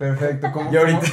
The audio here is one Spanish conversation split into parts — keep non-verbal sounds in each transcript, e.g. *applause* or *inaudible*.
Perfecto. *laughs* Como, Y ahorita-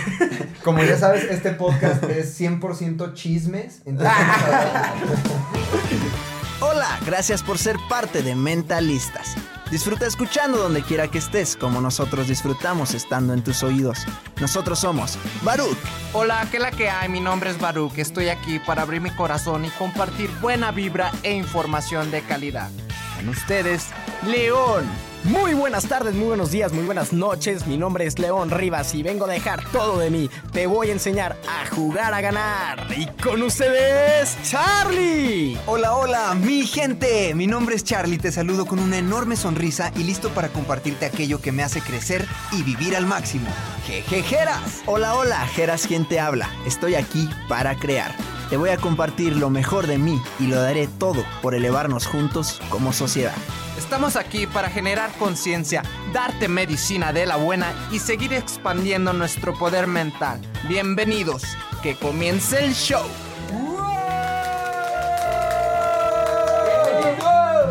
como ya sabes, este podcast es 100% chismes. Entonces, *laughs* Hola, gracias por ser parte de Mentalistas. Disfruta escuchando donde quiera que estés, como nosotros disfrutamos estando en tus oídos. Nosotros somos Baruch, Hola, ¿qué la que hay? Mi nombre es Baruch. Estoy aquí para abrir mi corazón y compartir buena vibra e información de calidad. Con ustedes, León. Muy buenas tardes, muy buenos días, muy buenas noches. Mi nombre es León Rivas y vengo a dejar todo de mí. Te voy a enseñar a jugar a ganar. Y con ustedes, Charlie. Hola, hola, mi gente. Mi nombre es Charlie, te saludo con una enorme sonrisa y listo para compartirte aquello que me hace crecer y vivir al máximo. Jejejeras. Hola, hola, Geras quien te habla. Estoy aquí para crear. Te voy a compartir lo mejor de mí y lo daré todo por elevarnos juntos como sociedad. Estamos aquí para generar conciencia, darte medicina de la buena y seguir expandiendo nuestro poder mental. Bienvenidos, que comience el show.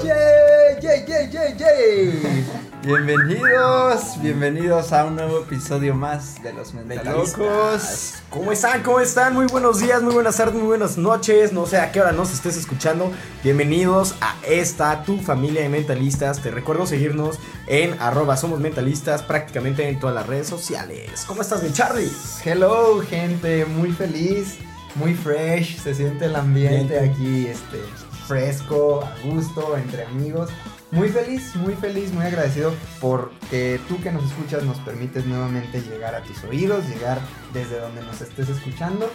¡Yay, yay, yay, yay! Bienvenidos, bienvenidos a un nuevo episodio más de Los Mentalocos. ¿Cómo están? ¿Cómo están? Muy buenos días, muy buenas tardes, muy buenas noches. No sé a qué hora nos estés escuchando. Bienvenidos a esta, tu familia de mentalistas. Te recuerdo seguirnos en arroba somos mentalistas prácticamente en todas las redes sociales. ¿Cómo estás, mi Charlie? Hello, gente. Muy feliz, muy fresh. Se siente el ambiente Bien. aquí, este, fresco, a gusto, entre amigos. Muy feliz, muy feliz, muy agradecido porque tú que nos escuchas nos permites nuevamente llegar a tus oídos, llegar desde donde nos estés escuchando.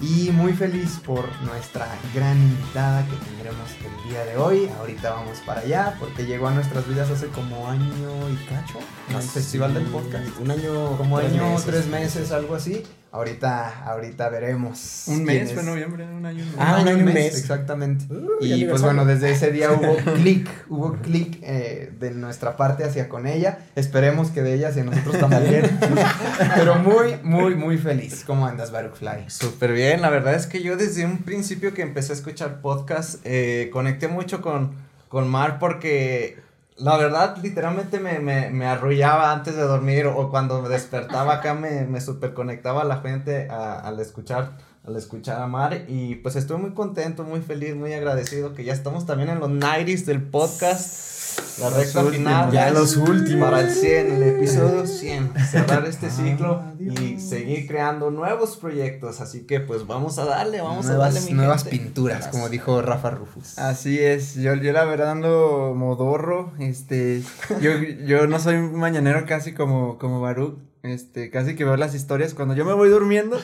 Y muy feliz por nuestra gran invitada que tendremos el día de hoy. Ahorita vamos para allá porque llegó a nuestras vidas hace como año y cacho. En el festival del podcast. Un año, Como tres año, meses. tres meses, algo así. Ahorita, ahorita veremos. Un mes, es. fue noviembre, un año. Ah, un año y un mes. Exactamente. Uh, y pues bueno, desde ese día hubo *laughs* clic, hubo clic eh, de nuestra parte hacia con ella. Esperemos que de ella hacia nosotros también. *laughs* Pero muy, muy, muy feliz. ¿Cómo andas, Baruch Fly? Súper bien, la verdad es que yo desde un principio que empecé a escuchar podcast, eh, conecté mucho con, con Mar porque la verdad literalmente me, me, me arrullaba antes de dormir o cuando me despertaba acá me, me super conectaba a la gente a- al escuchar al escuchar a Mar y pues estoy muy contento, muy feliz, muy agradecido que ya estamos también en los 90s del podcast. La recta últimos, final. ya los últimos. Para el 100, el episodio 100. Cerrar este ciclo y seguir creando nuevos proyectos. Así que pues vamos a darle, vamos a darle mi nuevas gente. pinturas, como dijo Rafa Rufus. Así es, yo, yo la verdad ando modorro, este, yo, yo no soy un mañanero casi como, como Baruch, este, casi que veo las historias cuando yo me voy durmiendo,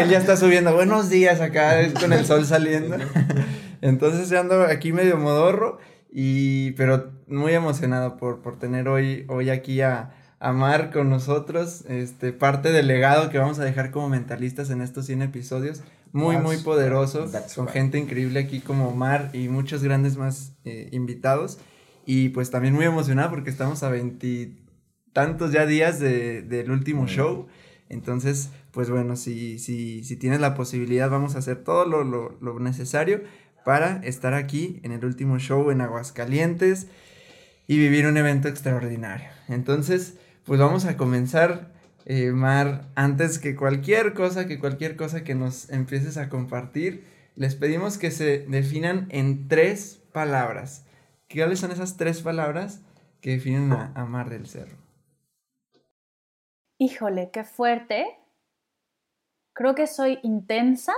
él ya está subiendo, buenos días acá con el sol saliendo, entonces yo ando aquí medio modorro, y, pero muy emocionado por, por tener hoy, hoy aquí a, a Mar con nosotros, este, parte del legado que vamos a dejar como mentalistas en estos 100 episodios, muy, That's muy that's con right. gente increíble aquí como Mar y muchos grandes más eh, invitados. Y pues también muy emocionado porque estamos a veintitantos ya días de, del último show. Entonces, pues bueno, si, si, si tienes la posibilidad, vamos a hacer todo lo, lo, lo necesario para estar aquí en el último show en Aguascalientes y vivir un evento extraordinario. Entonces, pues vamos a comenzar, eh, Mar, antes que cualquier cosa, que cualquier cosa que nos empieces a compartir, les pedimos que se definan en tres palabras. ¿Cuáles son esas tres palabras que definen a, a Mar del Cerro? Híjole, qué fuerte. Creo que soy intensa,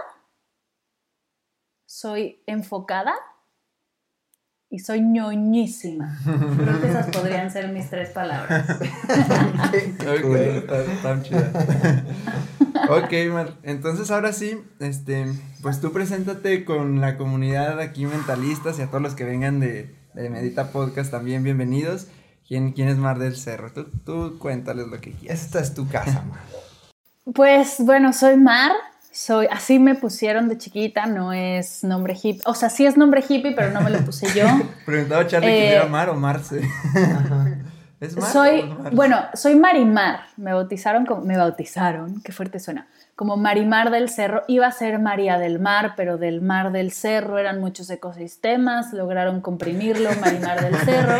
soy enfocada y soy ñoñísima. Creo que esas podrían ser mis tres palabras. *laughs* Está chida. ok, Mar. Entonces ahora sí, este, pues tú preséntate con la comunidad aquí mentalistas y a todos los que vengan de, de Medita Podcast también bienvenidos. ¿Quién, quién es Mar del Cerro? Tú, tú cuéntales lo que quieras. Esta es tu casa, Mar. Pues bueno, soy Mar. Soy, así me pusieron de chiquita, no es nombre hippie. O sea, sí es nombre hippie, pero no me lo puse yo. *laughs* Preguntaba a Charlie Eh, que era Mar o Marce. *laughs* ¿Es Mar o Soy, Marce? bueno, soy Marimar. Me bautizaron como, me bautizaron, qué fuerte suena. Como Marimar del Cerro. Iba a ser María del Mar, pero del Mar del Cerro eran muchos ecosistemas. Lograron comprimirlo, Marimar del Cerro.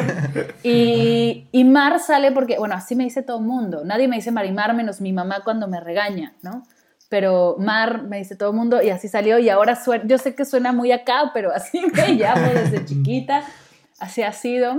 Y, y Mar sale porque, bueno, así me dice todo el mundo. Nadie me dice Marimar menos mi mamá cuando me regaña, ¿no? Pero Mar me dice todo el mundo y así salió. Y ahora suena, yo sé que suena muy acá, pero así *laughs* me llamo desde chiquita. Así ha sido.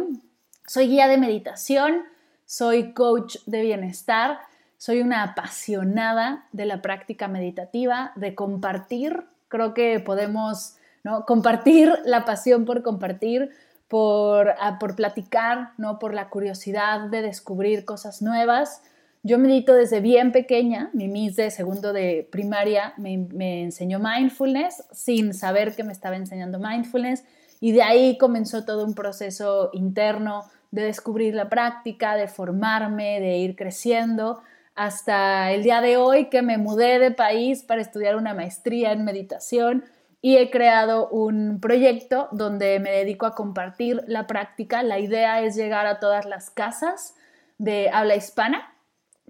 Soy guía de meditación, soy coach de bienestar, soy una apasionada de la práctica meditativa, de compartir. Creo que podemos ¿no? compartir la pasión por compartir, por, ah, por platicar, ¿no? por la curiosidad de descubrir cosas nuevas. Yo medito desde bien pequeña, mi Miss de segundo de primaria me, me enseñó mindfulness sin saber que me estaba enseñando mindfulness y de ahí comenzó todo un proceso interno de descubrir la práctica, de formarme, de ir creciendo, hasta el día de hoy que me mudé de país para estudiar una maestría en meditación y he creado un proyecto donde me dedico a compartir la práctica. La idea es llegar a todas las casas de habla hispana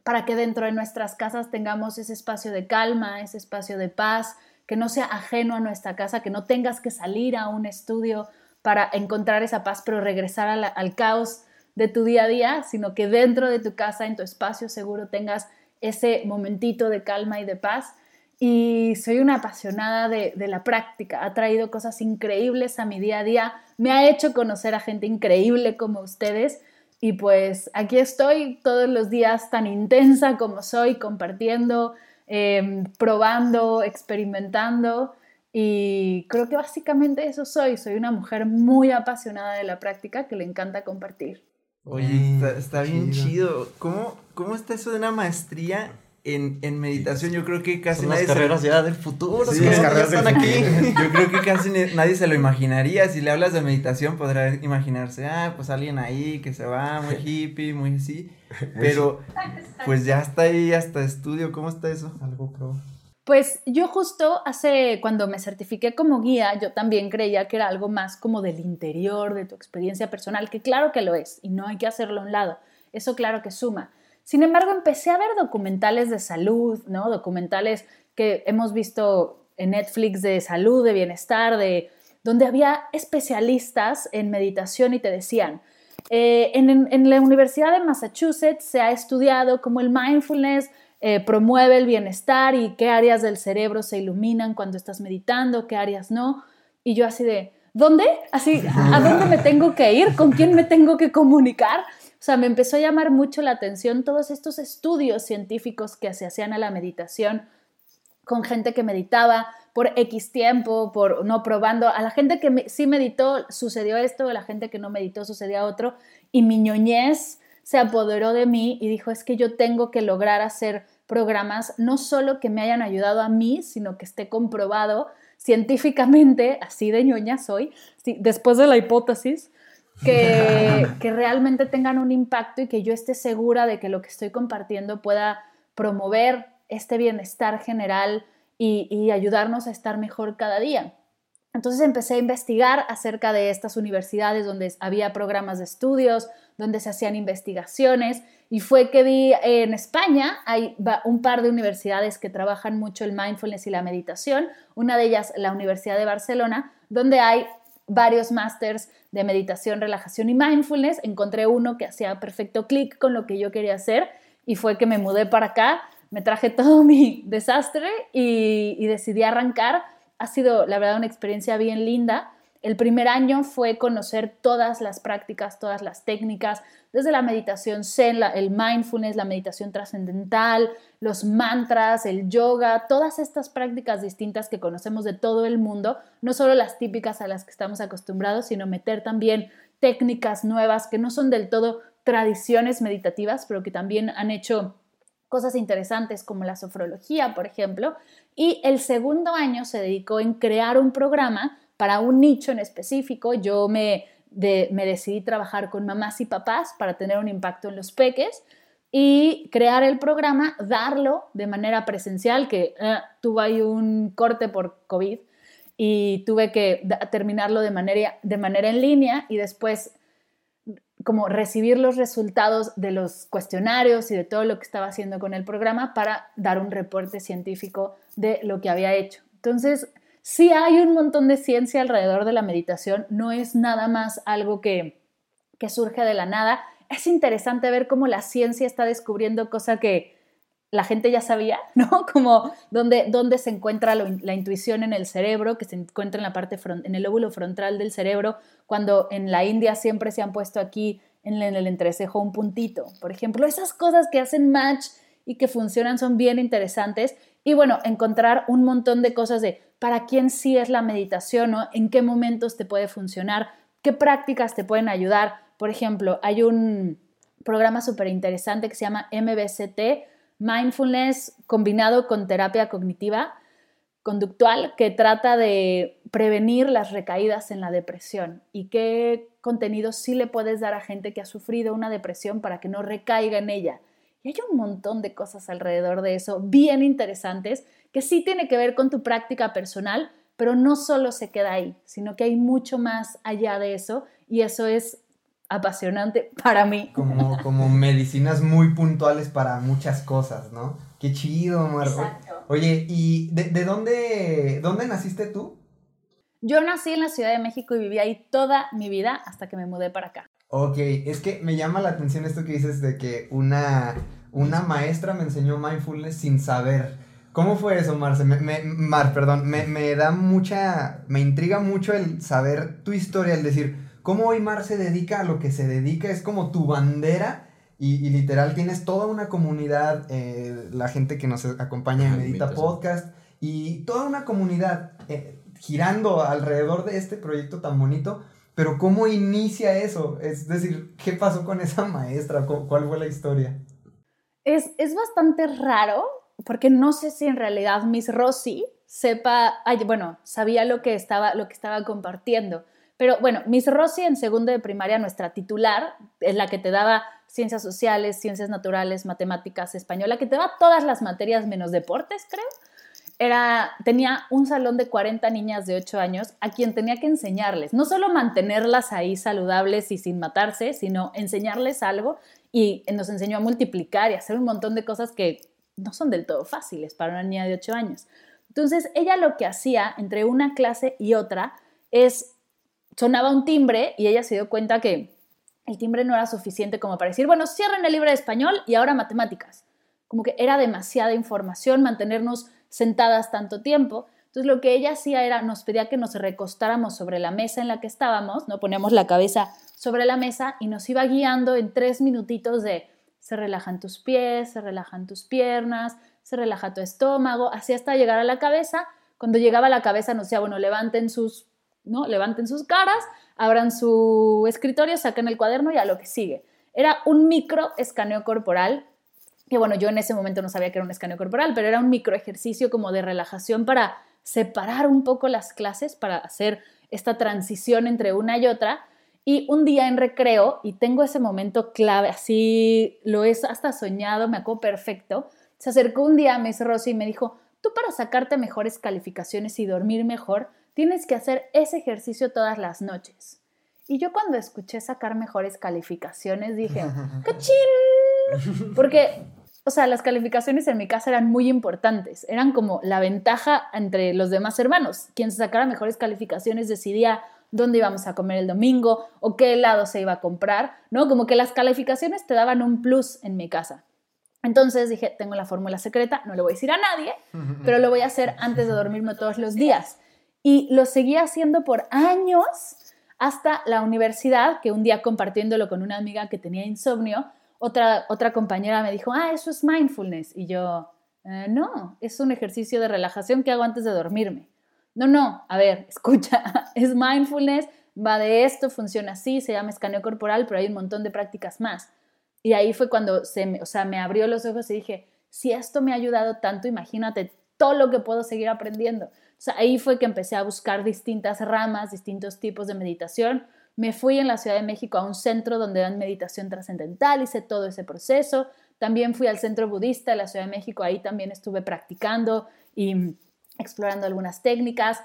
para que dentro de nuestras casas tengamos ese espacio de calma, ese espacio de paz, que no sea ajeno a nuestra casa, que no tengas que salir a un estudio para encontrar esa paz, pero regresar al caos de tu día a día, sino que dentro de tu casa, en tu espacio seguro, tengas ese momentito de calma y de paz. Y soy una apasionada de la práctica, ha traído cosas increíbles a mi día a día, me ha hecho conocer a gente increíble como ustedes. Y pues aquí estoy todos los días tan intensa como soy, compartiendo, eh, probando, experimentando. Y creo que básicamente eso soy. Soy una mujer muy apasionada de la práctica que le encanta compartir. Oye, está, está bien chido. chido. ¿Cómo, ¿Cómo está eso de una maestría en, en meditación? Yo creo que casi Son las nadie se- carreras ya del futuro. Sí, las carreras del están aquí. *laughs* Yo creo que casi nadie se lo imaginaría. Si le hablas de meditación, podrá imaginarse, ah, pues alguien ahí que se va, muy *laughs* hippie, muy así. Pero, pues ya está ahí hasta estudio. ¿Cómo está eso? Algo pro. Pues yo justo hace, cuando me certifiqué como guía, yo también creía que era algo más como del interior, de tu experiencia personal, que claro que lo es, y no hay que hacerlo a un lado, eso claro que suma. Sin embargo, empecé a ver documentales de salud, ¿no? Documentales que hemos visto en Netflix de salud, de bienestar, de donde había especialistas en meditación y te decían, eh, en, la Universidad de Massachusetts se ha estudiado cómo el mindfulness eh, promueve el bienestar y qué áreas del cerebro se iluminan cuando estás meditando, qué áreas no. Y yo así de, ¿dónde? Así, ¿a dónde me tengo que ir? ¿Con quién me tengo que comunicar? O sea, me empezó a llamar mucho la atención todos estos estudios científicos que se hacían a la meditación con gente que meditaba por X tiempo, por no probando. A la gente que sí meditó sucedió esto, a la gente que no meditó sucedía otro. Y mi ñoñez se apoderó de mí y dijo, es que yo tengo que lograr hacer programas no solo que me hayan ayudado a mí, sino que esté comprobado científicamente, así de ñoña soy, después de la hipótesis, que, *laughs* que realmente tengan un impacto y que yo esté segura de que lo que estoy compartiendo pueda promover este bienestar general y, y ayudarnos a estar mejor cada día. Entonces empecé a investigar acerca de estas universidades donde había programas de estudios, donde se hacían investigaciones y fue que vi en España hay un par de universidades que trabajan mucho el mindfulness y la meditación, una de ellas la Universidad de Barcelona, donde hay varios másters de meditación, relajación y mindfulness. Encontré uno que hacía perfecto clic con lo que yo quería hacer y fue que me mudé para acá, me traje *laughs* todo mi desastre y, y decidí arrancar. Ha sido, la verdad, una experiencia bien linda. El primer año fue conocer todas las prácticas, todas las técnicas, desde la meditación zen, la- el mindfulness, la meditación trascendental, los mantras, el yoga, todas estas prácticas distintas que conocemos de todo el mundo, no solo las típicas a las que estamos acostumbrados, sino meter también técnicas nuevas que no son del todo tradiciones meditativas, pero que también han hecho cosas interesantes como la sofrología, por ejemplo. Y el segundo año se dedicó en crear un programa para un nicho en específico. Yo me, de, me decidí trabajar con mamás y papás para tener un impacto en los peques y crear el programa, darlo de manera presencial, que eh, tuve ahí un corte por COVID y tuve que terminarlo de manera, de manera en línea y después como recibir los resultados de los cuestionarios y de todo lo que estaba haciendo con el programa para dar un reporte científico de lo que había hecho. Entonces, sí hay un montón de ciencia alrededor de la meditación, no es nada más algo que, que surge de la nada. Es interesante ver cómo la ciencia está descubriendo cosas que la gente ya sabía, *laughs* ¿no? Como dónde, dónde se encuentra la intuición en el cerebro, que se encuentra en la parte en el lóbulo frontal del cerebro, cuando en la India siempre se han puesto aquí en el entrecejo un puntito. Por ejemplo, esas cosas que hacen match y que funcionan son bien interesantes. Y bueno, encontrar un montón de cosas de para quién sí es la meditación, ¿no? En qué momentos te puede funcionar, qué prácticas te pueden ayudar. Por ejemplo, hay un programa súper interesante que se llama MBCT, mindfulness combinado con terapia cognitiva conductual que trata de prevenir las recaídas en la depresión y qué contenido sí le puedes dar a gente que ha sufrido una depresión para que no recaiga en ella. Y hay un montón de cosas alrededor de eso bien interesantes que sí tiene que ver con tu práctica personal, pero no solo se queda ahí, sino que hay mucho más allá de eso y eso es apasionante para mí. Como, como medicinas muy puntuales para muchas cosas, ¿no? Qué chido, Marco. Oye, ¿y de, dónde, dónde naciste tú? Yo nací en la Ciudad de México y viví ahí toda mi vida hasta que me mudé para acá. Ok, es que me llama la atención esto que dices de que una, una maestra me enseñó mindfulness sin saber. ¿Cómo fue eso, Marce? Mar, perdón, me, me da mucha, me intriga mucho el saber tu historia, el decir, cómo hoy Mar se dedica a lo que se dedica, es como tu bandera y, literal tienes toda una comunidad, eh, la gente que nos acompaña en Medita Podcast y toda una comunidad eh, girando alrededor de este proyecto tan bonito. Pero ¿cómo inicia eso? Es decir, ¿qué pasó con esa maestra? ¿Cuál fue la historia? Es, es bastante raro porque no sé si en realidad Miss Rossi sepa, bueno, sabía lo que estaba, lo que estaba compartiendo. Pero bueno, Miss Rossi en segundo de primaria, nuestra titular, es la que te daba ciencias sociales, ciencias naturales, matemáticas, español, la que te daba todas las materias menos deportes, creo. Era, tenía un salón de 40 niñas de 8 años a quien tenía que enseñarles, no solo mantenerlas ahí saludables y sin matarse, sino enseñarles algo y nos enseñó a multiplicar y hacer un montón de cosas que no son del todo fáciles para una niña de 8 años. Entonces, ella lo que hacía entre una clase y otra es sonaba un timbre y ella se dio cuenta que el timbre no era suficiente como para decir, bueno, cierren el libro de español y ahora matemáticas. Como que era demasiada información mantenernos sentadas tanto tiempo. Entonces lo que ella hacía era, nos pedía que nos recostáramos sobre la mesa en la que estábamos, ¿no? Poníamos la cabeza sobre la mesa y nos iba guiando en tres minutitos de se relajan tus pies, se relajan tus piernas, se relaja tu estómago, así hasta llegar a la cabeza. Cuando llegaba a la cabeza nos decía, bueno, levanten sus ¿no? Levanten sus caras, abran su escritorio, saquen el cuaderno y a lo que sigue. Era un micro escaneo corporal, que bueno, yo en ese momento no sabía que era un escaneo corporal, pero era un micro ejercicio como de relajación para separar un poco las clases, para hacer esta transición entre una y otra. Y un día en recreo, y tengo ese momento clave, así lo es hasta soñado, me acuerdo perfecto, se acercó un día a Miss Rosy y me dijo, tú para sacarte mejores calificaciones y dormir mejor, tienes que hacer ese ejercicio todas las noches. Y yo cuando escuché sacar mejores calificaciones dije, *laughs* ¡cachín! Porque, o sea, las calificaciones en mi casa eran muy importantes. Eran como la ventaja entre los demás hermanos. Quien se sacara mejores calificaciones decidía dónde íbamos a comer el domingo o qué helado se iba a comprar, ¿no? Como que las calificaciones te daban un plus en mi casa. Entonces dije, tengo la fórmula secreta, no le voy a decir a nadie, pero lo voy a hacer antes de dormirme todos los días. Y lo seguí haciendo por años hasta la universidad, que un día compartiéndolo con una amiga que tenía insomnio, otra, otra compañera me dijo, ah, eso es mindfulness. Y yo, eh, no, es un ejercicio de relajación que hago antes de dormirme. No, no, a ver, *laughs* escucha, es mindfulness, va de esto, funciona así, se llama escaneo corporal, pero hay un montón de prácticas más. Y ahí fue cuando se me, o sea, me abrió los ojos y dije, si esto me ha ayudado tanto, imagínate todo lo que puedo seguir aprendiendo ahí fue que empecé a buscar distintas ramas, distintos tipos de meditación. Me fui en la Ciudad de México a un centro donde dan meditación trascendental, hice todo ese proceso. También fui al centro budista de la Ciudad de México, ahí también estuve practicando y explorando algunas técnicas.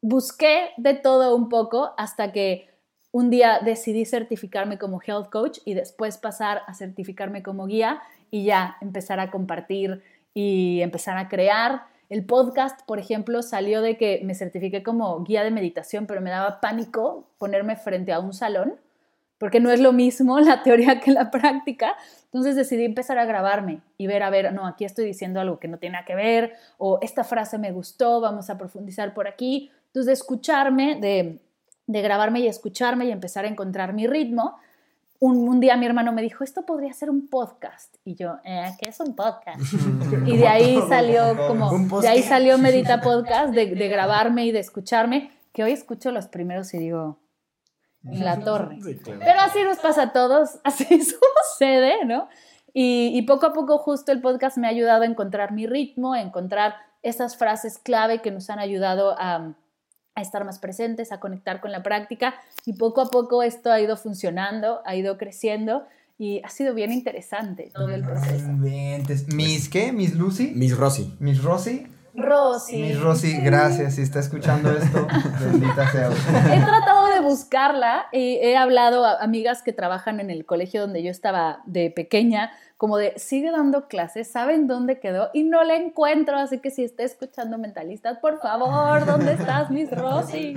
Busqué de todo un poco hasta que un día decidí certificarme como health coach y después pasar a certificarme como guía y ya empezar a compartir y empezar a crear. El podcast, por ejemplo, salió de que me certifiqué como guía de meditación, pero me daba pánico ponerme frente a un salón, porque no es lo mismo *laughs* la teoría que la práctica. Entonces decidí empezar a grabarme y ver, a ver, no, aquí estoy diciendo algo que no tiene que ver, o esta frase me gustó, vamos a profundizar por aquí. Entonces de escucharme, de grabarme y escucharme y empezar a encontrar mi ritmo, un, día mi hermano me dijo, esto podría ser un podcast. Y yo, eh, ¿qué es un podcast? *laughs* y de ahí salió como, de ahí salió Medita Podcast, de, de, grabarme y de escucharme, que hoy escucho los primeros y digo, en la torre. Pero así nos pasa a todos, *laughs* así sucede, ¿no? Y, y poco a poco justo el podcast me ha ayudado a encontrar mi ritmo, a encontrar esas frases clave que nos han ayudado a a estar más presentes, a conectar con la práctica y poco a poco esto ha ido funcionando, ha ido creciendo y ha sido bien interesante todo el proceso. ¿Mis qué? ¿Mis Lucy? Miss Rosy. ¿Miss Rosy? Rosy. Miss Rosy, gracias. Si está escuchando esto, *laughs* bendita sea He tratado de buscarla y he hablado a amigas que trabajan en el colegio donde yo estaba de pequeña como de sigue dando clases, saben dónde quedó y no la encuentro, así que si está escuchando mentalistas, por favor, ¿dónde estás, Miss Rosy?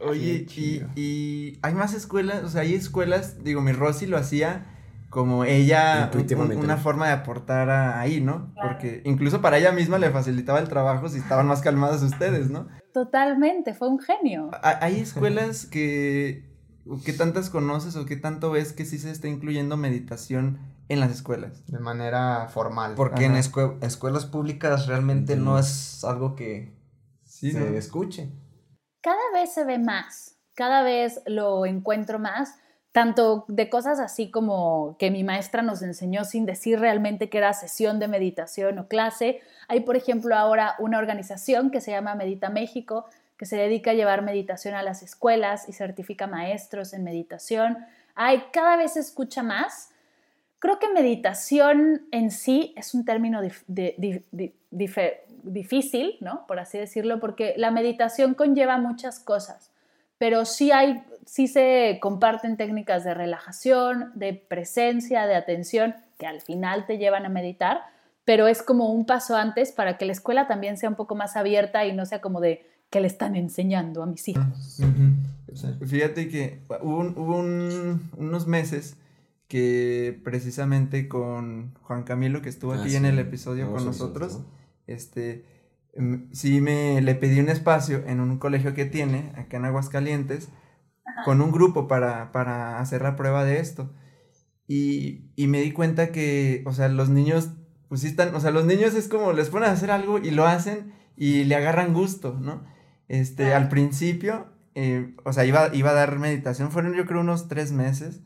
Oye, y, y, hay más escuelas, o sea, hay escuelas, digo, mi Rosy lo hacía como ella, una forma de aportar ahí, ¿no? Porque incluso para ella misma le facilitaba el trabajo si estaban más calmadas ustedes, ¿no? Totalmente, fue un genio. Hay escuelas que, ¿qué tantas conoces o qué tanto ves que sí se está incluyendo meditación en las escuelas. De manera formal. Porque en escuelas públicas realmente no es algo que se escuche. Cada vez se ve más, cada vez lo encuentro más, tanto de cosas así como que mi maestra nos enseñó sin decir realmente que era sesión de meditación o clase. Hay, por ejemplo, ahora una organización que se llama Medita México, que se dedica a llevar meditación a las escuelas y certifica maestros en meditación. Hay, cada vez se escucha más Creo que meditación en sí es un término difícil, ¿no? Por así decirlo, porque la meditación conlleva muchas cosas, pero sí hay, sí se comparten técnicas de relajación, de presencia, de atención, que al final te llevan a meditar, pero es como un paso antes para que la escuela también sea un poco más abierta y no sea como de que le están enseñando a mis hijos. Fíjate que hubo, unos meses que precisamente con Juan Camilo, que estuvo aquí ah, en el episodio con nosotros, este, sí me le pedí un espacio en un colegio que tiene, acá en Aguascalientes, con un grupo para, para hacer la prueba de esto. Y, y, me di cuenta que, o sea, los niños, pues sí están, o sea, los niños es como les ponen a hacer algo y lo hacen y le agarran gusto, ¿no? Este, al principio, eh, o sea, iba, iba a dar meditación, fueron yo creo unos tres meses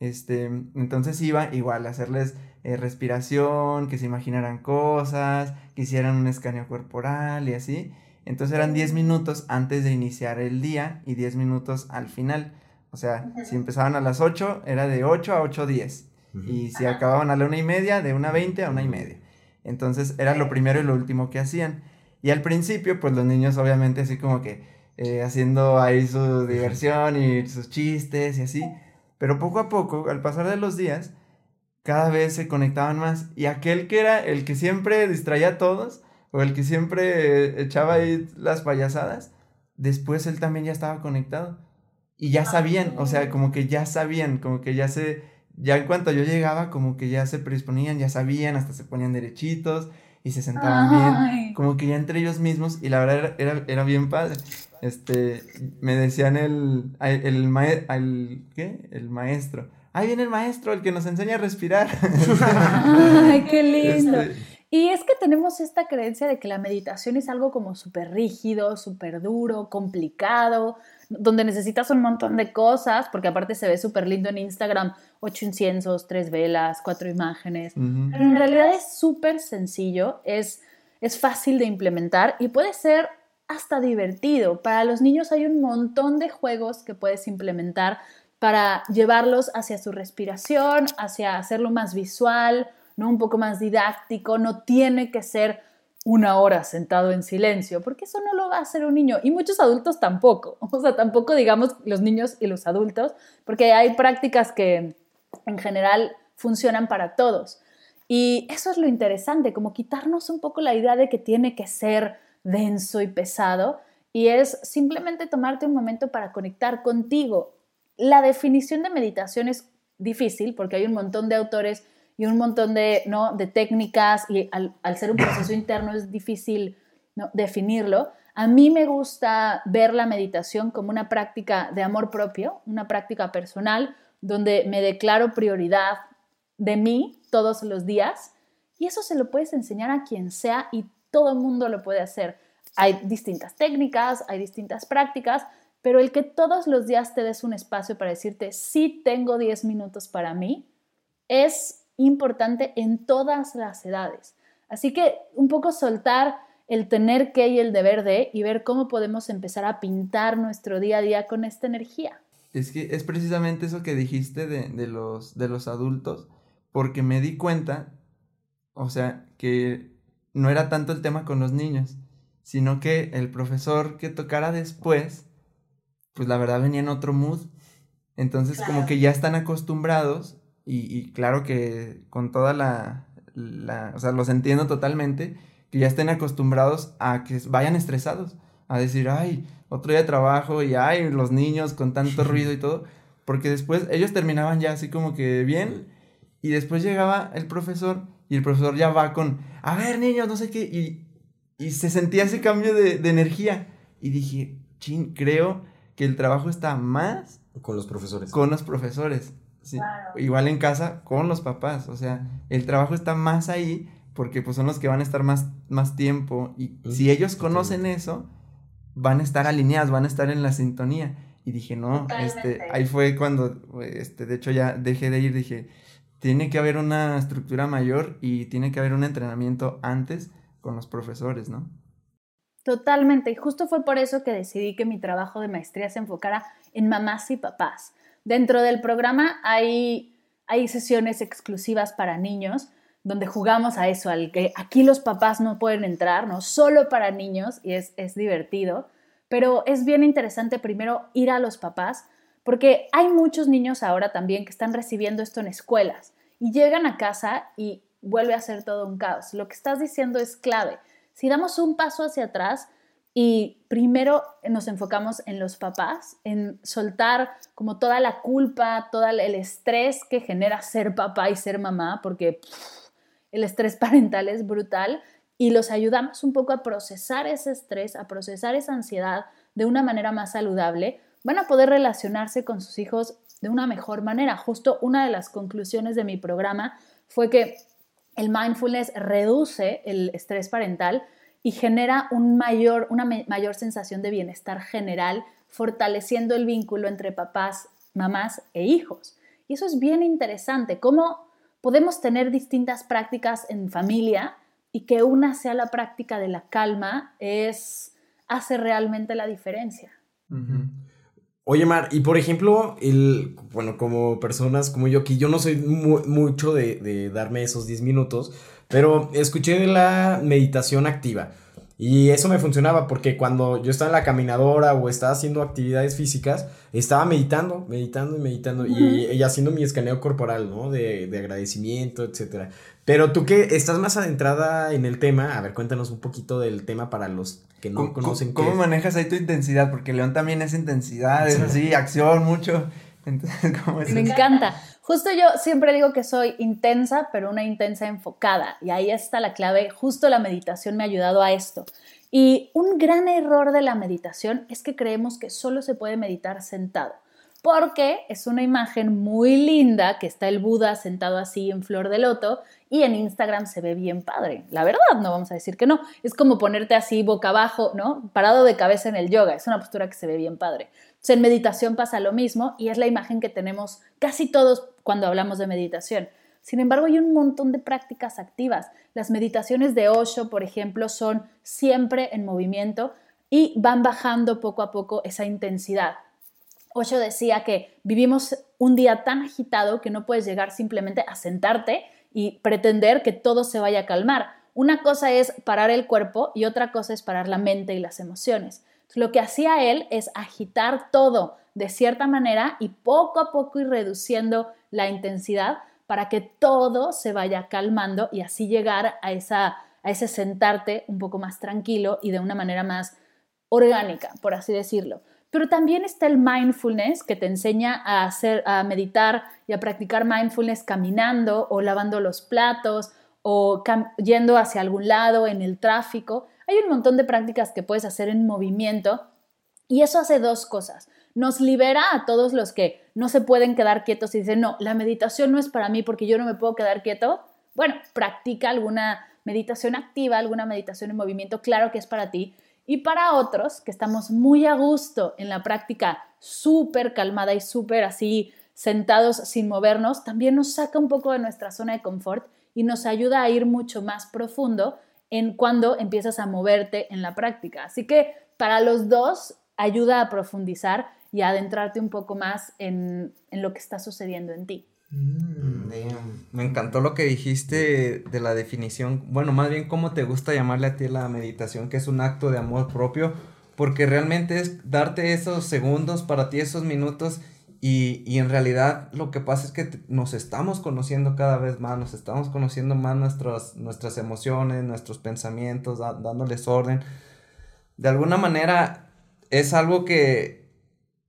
este, entonces iba igual a hacerles eh, respiración, que se imaginaran cosas, que hicieran un escaneo corporal y así. Entonces eran 10 minutos antes de iniciar el día y 10 minutos al final. O sea, si empezaban a las 8, era de 8 a 8.10. Y si acababan a la una y media, de una 20 a una y media. Entonces era lo primero y lo último que hacían. Y al principio, pues los niños obviamente así como que eh, haciendo ahí su diversión y sus chistes y así. Pero poco a poco, al pasar de los días, cada vez se conectaban más. Y aquel que era el que siempre distraía a todos, o el que siempre echaba ahí las payasadas, después él también ya estaba conectado. Y ya sabían, o sea, como que ya sabían, como que ya se, ya en cuanto yo llegaba, como que ya se predisponían, ya sabían, hasta se ponían derechitos y se sentaban bien, como que ya entre ellos mismos, y la verdad era, era bien padre este, me decían el, el, el, ¿qué? El maestro. Ahí viene el maestro, el que nos enseña a respirar. *laughs* Ay, qué lindo. Este, y es que tenemos esta creencia de que la meditación es algo como súper rígido, súper duro, complicado, donde necesitas un montón de cosas, porque aparte se ve súper lindo en Instagram, ocho inciensos, tres velas, cuatro imágenes. Pero en realidad es súper sencillo, es, es fácil de implementar y puede ser hasta divertido. Para los niños hay un montón de juegos que puedes implementar para llevarlos hacia su respiración, hacia hacerlo más visual, ¿no? un poco más didáctico, no tiene que ser una hora sentado en silencio, porque eso no lo va a hacer un niño y muchos adultos tampoco, *laughs* o sea, tampoco digamos los niños y los adultos, porque hay prácticas que en general funcionan para todos. Y eso es lo interesante, como quitarnos un poco la idea de que tiene que ser denso y pesado, y es simplemente tomarte un momento para conectar contigo. La definición de meditación es difícil porque hay un montón de autores y un montón de, ¿no? de técnicas y al, ser un proceso interno es difícil ¿no? definirlo. A mí me gusta ver la meditación como una práctica de amor propio, una práctica personal, donde me declaro prioridad de mí todos los días y eso se lo puedes enseñar a quien sea y todo el mundo lo puede hacer. Hay distintas técnicas, hay distintas prácticas, pero el que todos los días te des un espacio para decirte, sí tengo 10 minutos para mí, es importante en todas las edades. Así que un poco soltar el tener que y el deber de y ver cómo podemos empezar a pintar nuestro día a día con esta energía. Es que es precisamente eso que dijiste de, de los, de los adultos, porque me di cuenta, o sea, que no era tanto el tema con los niños, sino que el profesor que tocara después, pues la verdad venía en otro mood. Entonces como que ya están acostumbrados y, claro que con toda la, la, o sea, los entiendo totalmente, que ya estén acostumbrados a que vayan estresados, a decir, ay, otro día de trabajo y ay, los niños con tanto *laughs* ruido y todo, porque después ellos terminaban ya así como que bien y después llegaba el profesor y el profesor ya va con, a ver niños, no sé qué, y, y se sentía ese cambio de, de energía. Y dije, chin, creo que el trabajo está más... Con los profesores. Con los profesores. Sí. Igual en casa con los papás. O sea, el trabajo está más ahí porque pues son los que van a estar más, más tiempo. Y si ellos conocen eso, van a estar alineados, van a estar en la sintonía. Y dije, no, este, ahí fue cuando, este, de hecho ya dejé de ir, dije, tiene que haber una estructura mayor y tiene que haber un entrenamiento antes con los profesores, ¿no? Totalmente, y justo fue por eso que decidí que mi trabajo de maestría se enfocara en mamás y papás. Dentro del programa hay, hay sesiones exclusivas para niños donde jugamos a eso, al que aquí los papás no pueden entrar, ¿no? Solo para niños y es, es divertido, pero es bien interesante primero ir a los papás porque hay muchos niños ahora también que están recibiendo esto en escuelas y llegan a casa y vuelve a ser todo un caos. Lo que estás diciendo es clave. Si damos un paso hacia atrás y primero nos enfocamos en los papás, en soltar como toda la culpa, todo el estrés que genera ser papá y ser mamá, porque el estrés *laughs* parental es brutal, y los ayudamos un poco a procesar ese estrés, a procesar esa ansiedad de una manera más saludable, van a poder relacionarse con sus hijos de una mejor manera. Justo una de las conclusiones de mi programa fue que el mindfulness reduce el estrés parental y genera un mayor, una mayor sensación de bienestar general, fortaleciendo el vínculo entre papás, mamás e hijos. Y eso es bien interesante, cómo podemos tener distintas prácticas en familia y que una sea la práctica de la calma es hace realmente la diferencia. Oye, Mar, y por ejemplo, el, bueno, como personas como yo, que yo no soy mucho de, de, darme esos 10 minutos, pero escuché de la meditación activa. Y eso me funcionaba porque cuando yo estaba en la caminadora o estaba haciendo actividades físicas, estaba meditando, meditando y meditando y, haciendo mi escaneo corporal, ¿no? De, de agradecimiento, etcétera. Pero tú que estás más adentrada en el tema, a ver, cuéntanos un poquito del tema para los que no conocen. ¿Cómo, cómo manejas ahí tu intensidad? Porque León también es intensidad, es así, acción, mucho. *laughs* Entonces, ¿cómo es Me encanta. Justo yo siempre digo que soy intensa, pero una intensa enfocada. Y ahí está la clave. Justo la meditación me ha ayudado a esto. Y un gran error de la meditación es que creemos que solo se puede meditar sentado. Porque es una imagen muy linda que está el Buda sentado así en flor de loto y en Instagram se ve bien padre. La verdad, no vamos a decir que no. Es como ponerte así boca abajo, ¿no? Parado de cabeza en el yoga. Es una postura que se ve bien padre. En meditación pasa lo mismo y es la imagen que tenemos casi todos cuando hablamos de meditación. Sin embargo, hay un montón de prácticas activas. Las meditaciones de Osho, por ejemplo, son siempre en movimiento. y van bajando poco a poco esa intensidad. Osho decía que vivimos un día tan agitado que no puedes llegar simplemente a sentarte y pretender que todo se vaya a calmar. Una cosa es parar el cuerpo y otra cosa es parar la mente y las emociones. Lo que hacía él es agitar todo de cierta manera y poco a poco ir reduciendo la intensidad para que todo se vaya calmando y así llegar a, esa, a ese sentarte un poco más tranquilo y de una manera más orgánica, por así decirlo. Pero también está el mindfulness que te enseña a hacer a meditar y a practicar mindfulness caminando o lavando los platos o yendo hacia algún lado en el tráfico. Hay un montón de prácticas que puedes hacer en movimiento y eso hace dos cosas. Nos libera a todos los que no se pueden quedar quietos y dicen, no, la meditación no es para mí porque yo no me puedo quedar quieto. Bueno, practica alguna meditación activa, alguna meditación en movimiento, claro que es para ti. Y para otros que estamos muy a gusto en la práctica súper calmada y súper así sentados sin movernos, también nos saca un poco de nuestra zona de confort y nos ayuda a ir mucho más profundo en cuando empiezas a moverte en la práctica. Así que para los dos ayuda a profundizar y a adentrarte un poco más en, lo que está sucediendo en ti. Mm, me encantó lo que dijiste de la definición, bueno, más bien cómo te gusta llamarle a ti la meditación, que es un acto de amor propio, porque realmente es darte esos segundos para ti, esos minutos y, en realidad lo que pasa es que nos estamos conociendo cada vez más, nos estamos conociendo más nuestras, nuestras emociones, nuestros pensamientos, dándoles orden. De alguna manera es algo que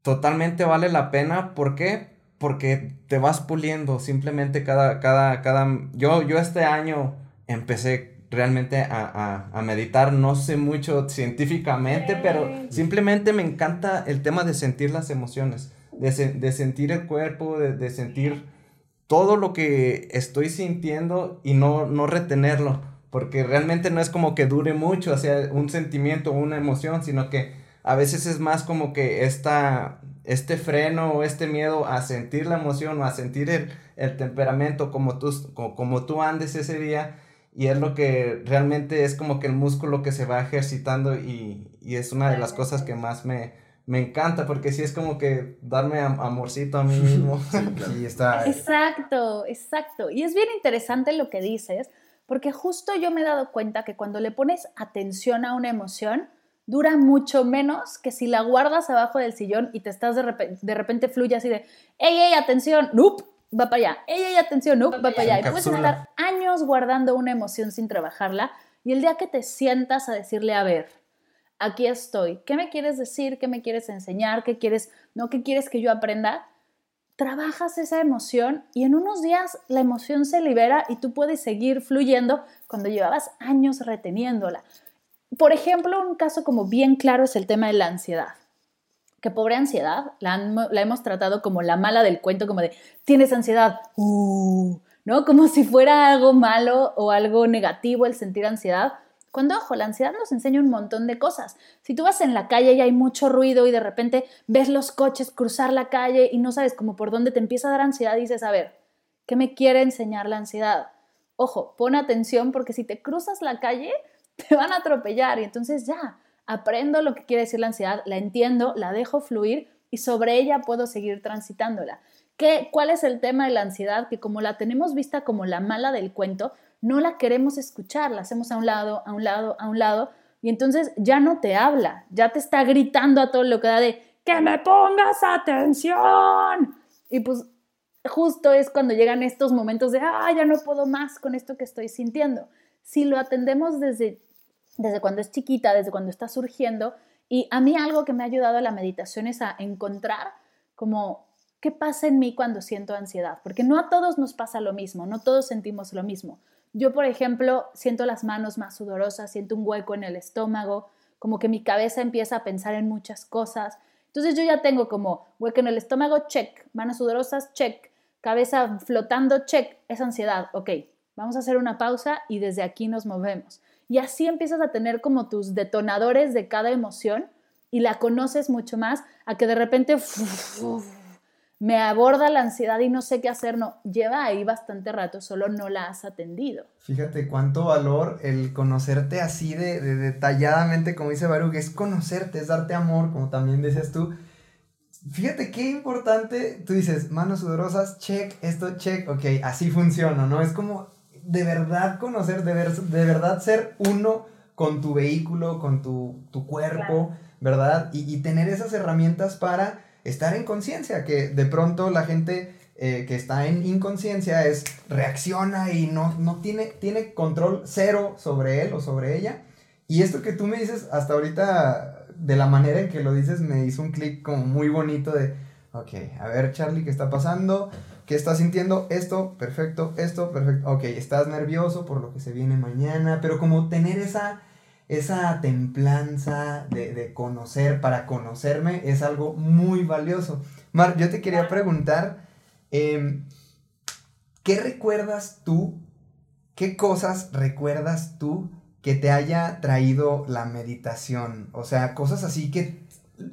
totalmente vale la pena. ¿Por qué? Porque te vas puliendo simplemente cada, cada, cada... Yo, yo este año empecé realmente a, meditar, no sé mucho científicamente, pero simplemente me encanta el tema de sentir las emociones de, sentir el cuerpo, de, sentir todo lo que estoy sintiendo y no, no retenerlo, porque realmente no es como que dure mucho, o sea, un sentimiento o una emoción, sino que a veces es más como que esta, este freno o este miedo a sentir la emoción o a sentir el, temperamento como tú, como, tú andes ese día y es lo que realmente es como que el músculo que se va ejercitando y, y es una de las cosas que más me, me encanta porque sí es como que darme amorcito a mí mismo. *laughs* sí, está. *laughs* Exacto, exacto. Y es bien interesante lo que dices, porque justo yo me he dado cuenta que cuando le pones atención a una emoción, dura mucho menos que si la guardas abajo del sillón y te estás de repente, de repente fluye así de, ¡ey, ey, atención! ¡Nup! Va para allá. ¡Ey, ey, atención! ¡Nup! Va para allá. Y puedes estar años guardando una emoción sin trabajarla y el día que te sientas a decirle, a ver, aquí estoy. ¿Qué me quieres decir? ¿Qué me quieres enseñar? ¿Qué quieres, no, qué quieres que yo aprenda? Trabajas esa emoción y en unos días la emoción se libera y tú puedes seguir fluyendo cuando llevabas años reteniéndola. Por ejemplo, un caso como bien claro es el tema de la ansiedad. Que pobre ansiedad, la, hemos tratado como la mala del cuento, como de, tienes ansiedad, uh, ¿no? Como si fuera algo malo o algo negativo el sentir ansiedad cuando, ojo, la ansiedad nos enseña un montón de cosas. Si tú vas en la calle y hay mucho ruido y de repente ves los coches cruzar la calle y no sabes cómo por dónde te empieza a dar ansiedad, dices, a ver, ¿qué me quiere enseñar la ansiedad? Ojo, pon atención porque si te cruzas la calle, *laughs* te van a atropellar y entonces ya, aprendo lo que quiere decir la ansiedad, la entiendo, la dejo fluir y sobre ella puedo seguir transitándola. ¿Qué, ¿Cuál es el tema de la ansiedad? Que como la tenemos vista como la mala del cuento, no la queremos escuchar, la hacemos a un lado, a un lado, a un lado, y entonces ya no te habla, ya te está gritando a todo lo que da de que me pongas atención. Y pues justo es cuando llegan estos momentos de, ah, ya no puedo más con esto que estoy sintiendo. Si lo atendemos desde, desde cuando es chiquita, desde cuando está surgiendo, y a mí algo que me ha ayudado a la meditación es a encontrar como qué pasa en mí cuando siento ansiedad, porque no a todos nos pasa lo mismo, no todos sentimos lo mismo. Yo, por ejemplo, siento las manos más sudorosas, siento un hueco en el estómago, como que mi cabeza empieza a pensar en muchas cosas. Entonces yo ya tengo como hueco en el estómago, check, manos sudorosas, check, cabeza flotando, check, es ansiedad, ok, vamos a hacer una pausa y desde aquí nos movemos. Y así empiezas a tener como tus detonadores de cada emoción y la conoces mucho más a que de repente me aborda la ansiedad y no sé qué hacer, no, lleva ahí bastante rato, solo no la has atendido. Fíjate cuánto valor el conocerte así de, detalladamente, como dice Baruch, es conocerte, es darte amor, como también decías tú. Fíjate qué importante, tú dices, manos sudorosas, check, esto, check, ok, así funciona, ¿no? Es como de verdad conocer, de, de verdad ser uno con tu vehículo, con tu, cuerpo, ¿verdad? Y, y tener esas herramientas para estar en conciencia, que de pronto la gente eh, que está en inconsciencia es reacciona y no, no tiene, tiene control cero sobre él o sobre ella. Y esto que tú me dices hasta ahorita, de la manera en que lo dices, me hizo un clic como muy bonito de, ok, a ver Charlie, ¿qué está pasando? ¿Qué estás sintiendo? Esto, perfecto, esto, perfecto. Ok, estás nervioso por lo que se viene mañana, pero como tener esa esa templanza de, conocer para conocerme es algo muy valioso. Mar, yo te quería preguntar, em, ¿qué recuerdas tú? ¿Qué cosas recuerdas tú que te haya traído la meditación? O sea, cosas así que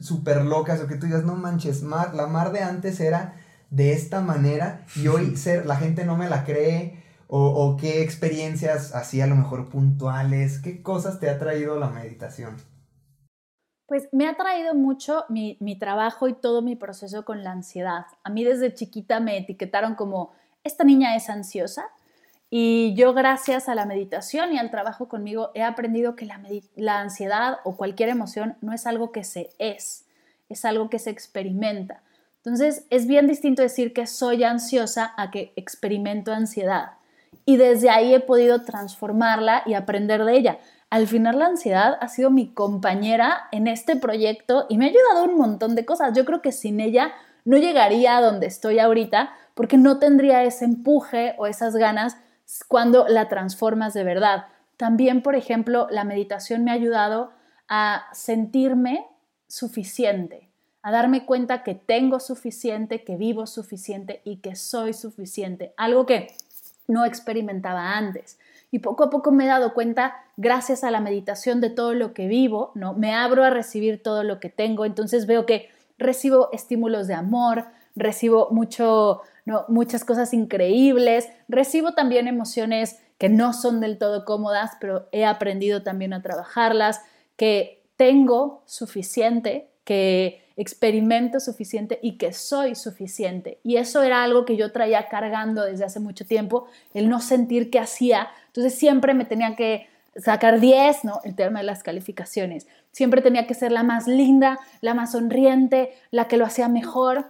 súper locas o que tú digas, no manches, Mar, la Mar de antes era de esta manera y hoy *laughs* ser, la gente no me la cree o, qué experiencias así a lo mejor puntuales? ¿Qué cosas te ha traído la meditación? Pues me ha traído mucho mi, mi, trabajo y todo mi proceso con la ansiedad. A mí desde chiquita me etiquetaron como, esta niña es ansiosa. Y yo gracias a la meditación y al trabajo conmigo he aprendido que la, la ansiedad o cualquier emoción no es algo que se es, es algo que se experimenta. Entonces es bien distinto decir que soy ansiosa a que experimento ansiedad y desde ahí he podido transformarla y aprender de ella. Al final la ansiedad ha sido mi compañera en este proyecto y me ha ayudado un montón de cosas. Yo creo que sin ella no llegaría a donde estoy ahorita porque no tendría ese empuje o esas ganas cuando la transformas de verdad. También, por ejemplo, la meditación me ha ayudado a sentirme suficiente, a darme cuenta que tengo suficiente, que vivo suficiente y que soy suficiente. Algo que no experimentaba antes. Y poco a poco me he dado cuenta, gracias a la meditación, de todo lo que vivo, ¿no? Me abro a recibir todo lo que tengo, entonces veo que recibo estímulos de amor, recibo mucho, ¿no? muchas cosas increíbles, recibo también emociones que no son del todo cómodas, pero he aprendido también a trabajarlas, que tengo suficiente, que experimento suficiente y que soy suficiente. Y eso era algo que yo traía cargando desde hace mucho tiempo, el no sentir que hacía. Entonces siempre me tenía que sacar 10, ¿no? El tema de las calificaciones. Siempre tenía que ser la más linda, la más sonriente, la que lo hacía mejor.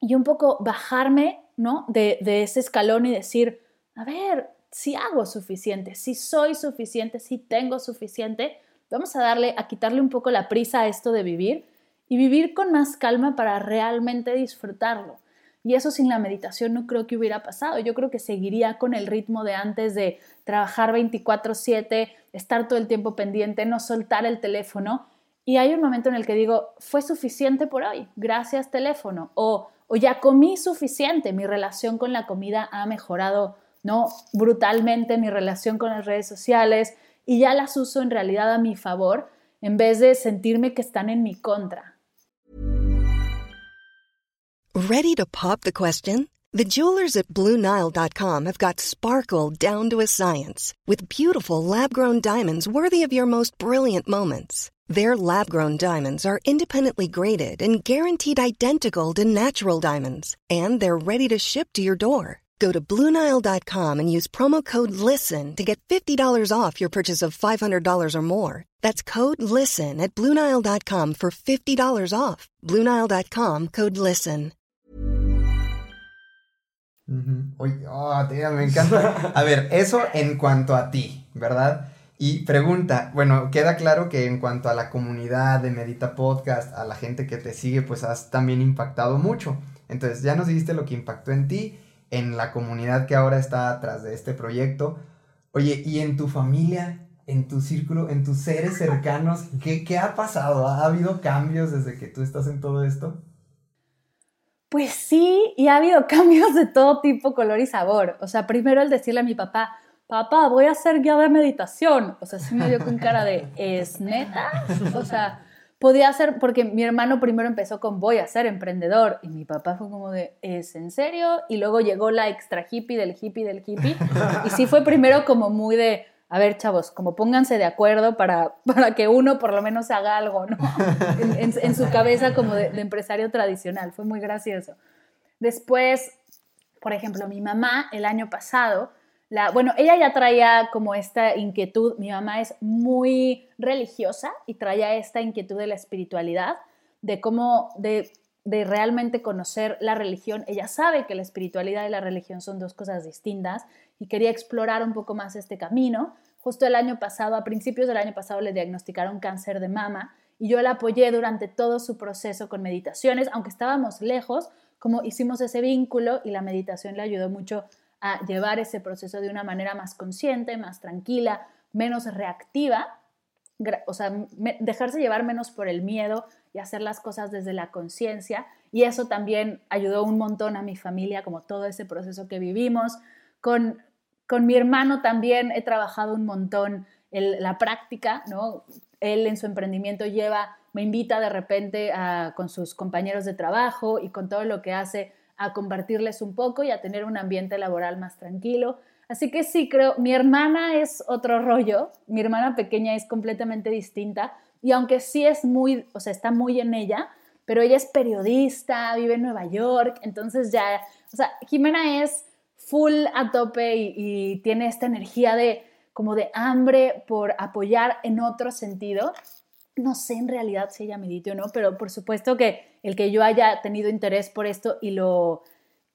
Y un poco bajarme, ¿no? De, de ese escalón y decir, a ver, si hago suficiente, si soy suficiente, si tengo suficiente, vamos a darle, a quitarle un poco la prisa a esto de vivir y vivir con más calma para realmente disfrutarlo. Y eso sin la meditación no creo que hubiera pasado. Yo creo que seguiría con el ritmo de antes de trabajar 24/7, estar todo el tiempo pendiente, no soltar el teléfono. Y hay un momento en el que digo, fue suficiente por hoy, gracias teléfono. O, o ya comí suficiente, mi relación con la comida ha mejorado ¿no? brutalmente, mi relación con las redes sociales, y ya las uso en realidad a mi favor en vez de sentirme que están en mi contra. Ready to pop the question? The jewelers at BlueNile.com have got sparkle down to a science with beautiful lab-grown diamonds worthy of your most brilliant moments. Their lab-grown diamonds are independently graded and guaranteed identical to natural diamonds, and they're ready to ship to your door. Go to Bluenile.com and use promo code LISTEN to get $50 off your purchase of $500 or more. That's code LISTEN at Bluenile.com for $50 off. Bluenile.com code LISTEN. Oye, oh, tía, me encanta. A ver, eso en cuanto a ti, ¿verdad? Y pregunta, bueno, queda claro que en cuanto a la comunidad de Medita Podcast, a la gente que te sigue, pues has también impactado mucho. Entonces, ya nos dijiste lo que impactó en ti en la comunidad que ahora está atrás de este proyecto. Oye, ¿y en tu familia, en tu círculo, en tus seres cercanos, qué, qué ha pasado? ¿Ha habido cambios desde que tú estás en todo esto? Pues sí, y ha habido *laughs* cambios de todo tipo, color y sabor. O sea, primero el decirle a mi papá, papá, voy a hacer guía de meditación. O sea, sí me dio con cara de, *laughs* ¿es neta? O sea, podía hacer, porque mi hermano primero empezó con voy a ser emprendedor y mi papá fue como de, ¿es en serio? Y luego llegó la extra hippie del hippie del hippie *laughs* y sí fue primero como muy de, a ver chavos, como pónganse de acuerdo para, para que uno por lo menos haga algo, ¿no? *laughs* En, en- en su cabeza como de, de empresario tradicional, fue muy gracioso. Después, por ejemplo, mi mamá el año pasado, bueno, ella ya traía como esta inquietud, mi mamá es muy religiosa y traía esta inquietud de la espiritualidad, de cómo, de realmente conocer la religión. Ella sabe que la espiritualidad y la religión son dos cosas distintas y quería explorar un poco más este camino. Justo el año pasado, a principios del año pasado, le diagnosticaron cáncer de mama y yo la apoyé durante todo su proceso con meditaciones, aunque estábamos lejos, como hicimos ese vínculo y la meditación le ayudó mucho a llevar ese proceso de una manera más consciente, más tranquila, menos reactiva, o sea, dejarse llevar menos por el miedo y hacer las cosas desde la conciencia. Y eso también ayudó un montón a mi familia, como todo ese proceso que vivimos. Con, con mi hermano también he trabajado un montón el- la práctica, ¿no? Él en su emprendimiento lleva, me invita de repente a- con sus compañeros de trabajo y con todo lo que hace a compartirles un poco y a tener un ambiente laboral más tranquilo. Así que sí, creo, mi hermana es otro rollo, mi hermana pequeña es completamente distinta y aunque sí es muy, o sea, está muy en ella, pero ella es periodista, vive en Nueva York, entonces ya, o sea, Jimena es full a tope y, y tiene esta energía de como de hambre por apoyar en otro sentido. No sé en realidad si ella medite o no, pero por supuesto que el que yo haya tenido interés por esto y lo,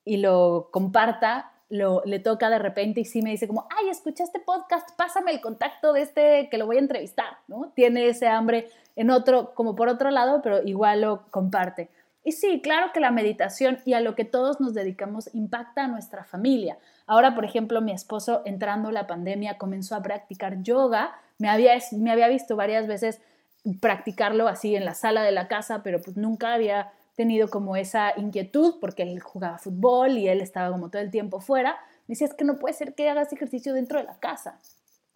y lo comparta, lo, le toca de repente y sí me dice como, ay, escuché este podcast, pásame el contacto de este que lo voy a entrevistar, ¿no? Tiene ese hambre en otro, como por otro lado, pero igual lo comparte. Y sí, claro que la meditación y a lo que todos nos dedicamos impacta a nuestra familia. Ahora, por ejemplo, mi esposo entrando la pandemia comenzó a practicar yoga, me había, me había visto varias veces practicarlo así en la sala de la casa, pero pues nunca había tenido como esa inquietud porque él jugaba fútbol y él estaba como todo el tiempo fuera. Me decía, es que no puede ser que hagas ejercicio dentro de la casa.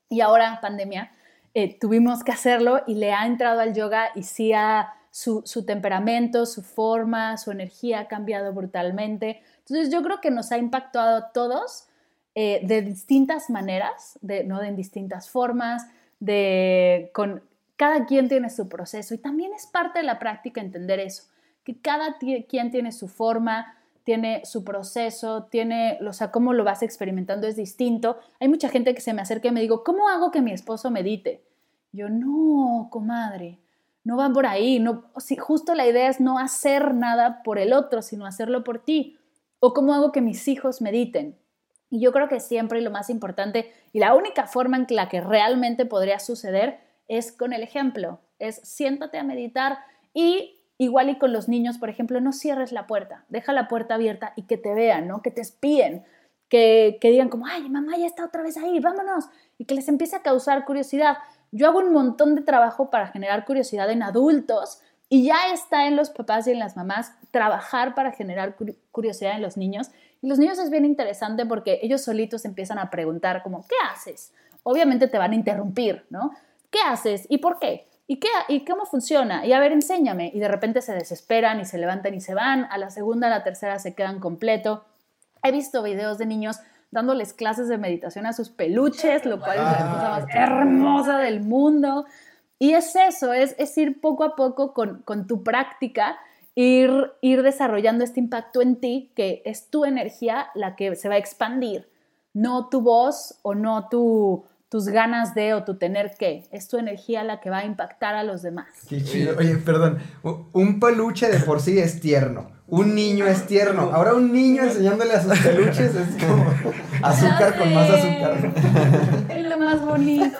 Y ahora, pandemia, eh, tuvimos que hacerlo y le ha entrado al yoga y sí ha, su, su temperamento, su forma, su energía ha cambiado brutalmente. Entonces yo creo que nos ha impactado a todos eh, de distintas maneras, de, ¿no? de en distintas formas, de, con, cada quien tiene su proceso y también es parte de la práctica entender eso, que cada quien tiene su forma, tiene su proceso, tiene, o sea, cómo lo vas experimentando es distinto. Hay mucha gente que se me acerca y me digo, ¿cómo hago que mi esposo medite? Yo, no, comadre, no va por ahí. No, si justo la idea es no hacer nada por el otro, sino hacerlo por ti. O cómo hago que mis hijos mediten. Y yo creo que siempre lo más importante y la única forma en la que realmente podría suceder es con el ejemplo. Es siéntate a meditar y igual y con los niños, por ejemplo, no cierres la puerta, deja la puerta abierta y que te vean, ¿no? Que te espíen, que, que digan como, ay, mamá ya está otra vez ahí, vámonos, y que les empiece a causar curiosidad. Yo hago un montón de trabajo para generar curiosidad en adultos y ya está en los papás y en las mamás trabajar para generar curiosidad en los niños. Y los niños es bien interesante porque ellos solitos empiezan a preguntar como, ¿qué haces? Obviamente te van a interrumpir, ¿no? ¿Qué haces? ¿Y por qué? ¿Y, qué, ¿Y cómo funciona? Y a ver, enséñame. Y de repente se desesperan y se levantan y se van. A la segunda, a la tercera se quedan completo. He visto videos de niños dándoles clases de meditación a sus peluches, lo cual es la cosa más hermosa del mundo. Y es eso, es, es ir poco a poco con, con tu práctica, ir, ir desarrollando este impacto en ti, que es tu energía la que se va a expandir, no tu voz o no tu, tus ganas de o tu tener que. Es tu energía la que va a impactar a los demás. Qué chido. Oye, perdón. Un peluche de por sí es tierno. Un niño es tierno. Ahora un niño enseñándole a sus peluches es como *laughs* azúcar con más azúcar. *laughs* Es lo más bonito.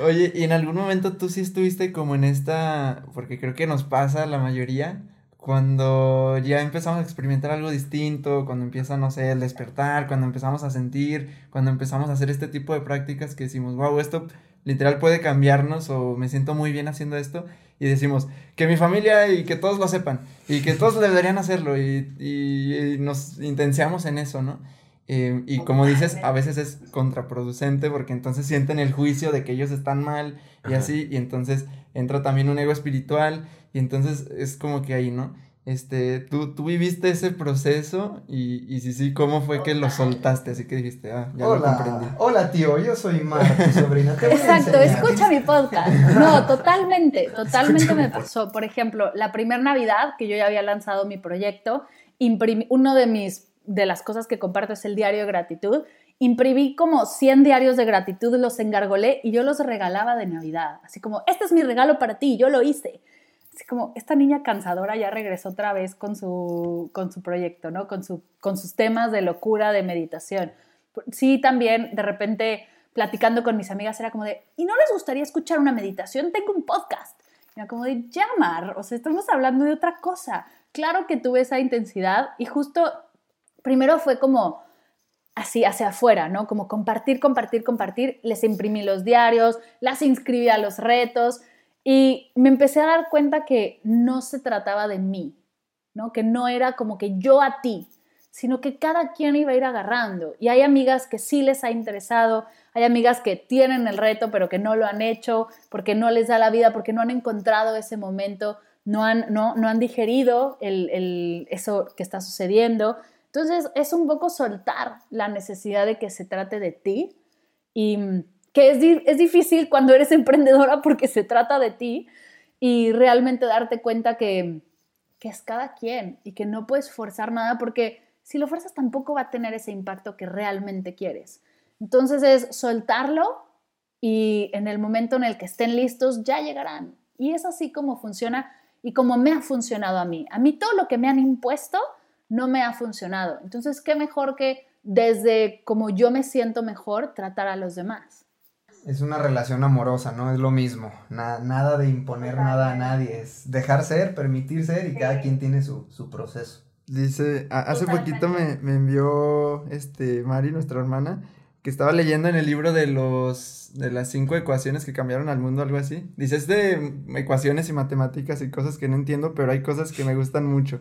Oye, y en algún momento tú sí estuviste como en esta, porque creo que nos pasa a la mayoría, cuando ya empezamos a experimentar algo distinto, cuando empieza, no sé, el despertar, cuando empezamos a sentir, cuando empezamos a hacer este tipo de prácticas que decimos, wow, esto literal puede cambiarnos o me siento muy bien haciendo esto y decimos que mi familia y que todos lo sepan y que todos deberían hacerlo y, y, y nos intenciamos en eso, ¿no? Eh, y como dices, a veces es contraproducente porque entonces sienten el juicio de que ellos están mal y así, y entonces entra también un ego espiritual y entonces es como que ahí, ¿no? Este, ¿tú, tú viviste ese proceso y, y si sí, ¿cómo fue que lo soltaste? Así que dijiste, ah, ya lo comprendí. Hola, hola tío, yo soy Mar, tu *laughs* sobrina. Te voy a Exacto, escucha mi podcast. *laughs* No, totalmente, totalmente me pasó. Por ejemplo, la primera Navidad que yo ya había lanzado mi proyecto, imprimí, uno de mis, de las cosas que comparto es el diario de gratitud. Imprimí como 100 diarios de gratitud, los engargolé y yo los regalaba de Navidad. Así como, este es mi regalo para ti, yo lo hice. Así como, esta niña cansadora ya regresó otra vez con su, con su proyecto, ¿no? Con, su, con sus temas de locura, de meditación. Sí, también de repente platicando con mis amigas era como de, ¿y no les gustaría escuchar una meditación? Tengo un podcast. Era como de, llamar, o sea, estamos hablando de otra cosa. Claro que tuve esa intensidad y justo primero fue como así hacia afuera, ¿no? Como compartir, compartir, compartir. Les imprimí los diarios, las inscribí a los retos y me empecé a dar cuenta que no se trataba de mí, ¿no? Que no era como que yo a ti, sino que cada quien iba a ir agarrando. Y hay amigas que sí les ha interesado, hay amigas que tienen el reto pero que no lo han hecho porque no les da la vida, porque no han encontrado ese momento, no han, no, no han digerido el, el, eso que está sucediendo. Entonces es un poco soltar la necesidad de que se trate de ti y que es, es difícil cuando eres *laughs* emprendedora porque se trata de ti y realmente darte cuenta que, que es cada quien y que no puedes forzar nada porque si lo fuerzas tampoco va a tener ese impacto que realmente quieres. Entonces es soltarlo y en el momento en el que estén listos ya llegarán. Y es así como funciona y como me ha funcionado a mí. A mí todo lo que me han impuesto no me ha funcionado. Entonces, ¿qué mejor que desde como yo me siento mejor tratar a los demás? Es una relación amorosa, ¿no? Es lo mismo. Na nada de imponer nada a nadie. Es dejar ser, permitir ser y cada quien tiene su, su proceso. Dice, a- hace poquito me, me envió este Mari, nuestra hermana, que estaba leyendo en el libro de los de las cinco ecuaciones que cambiaron al mundo, algo así. Dice, es de ecuaciones y matemáticas y cosas que no entiendo, pero hay cosas que me gustan mucho.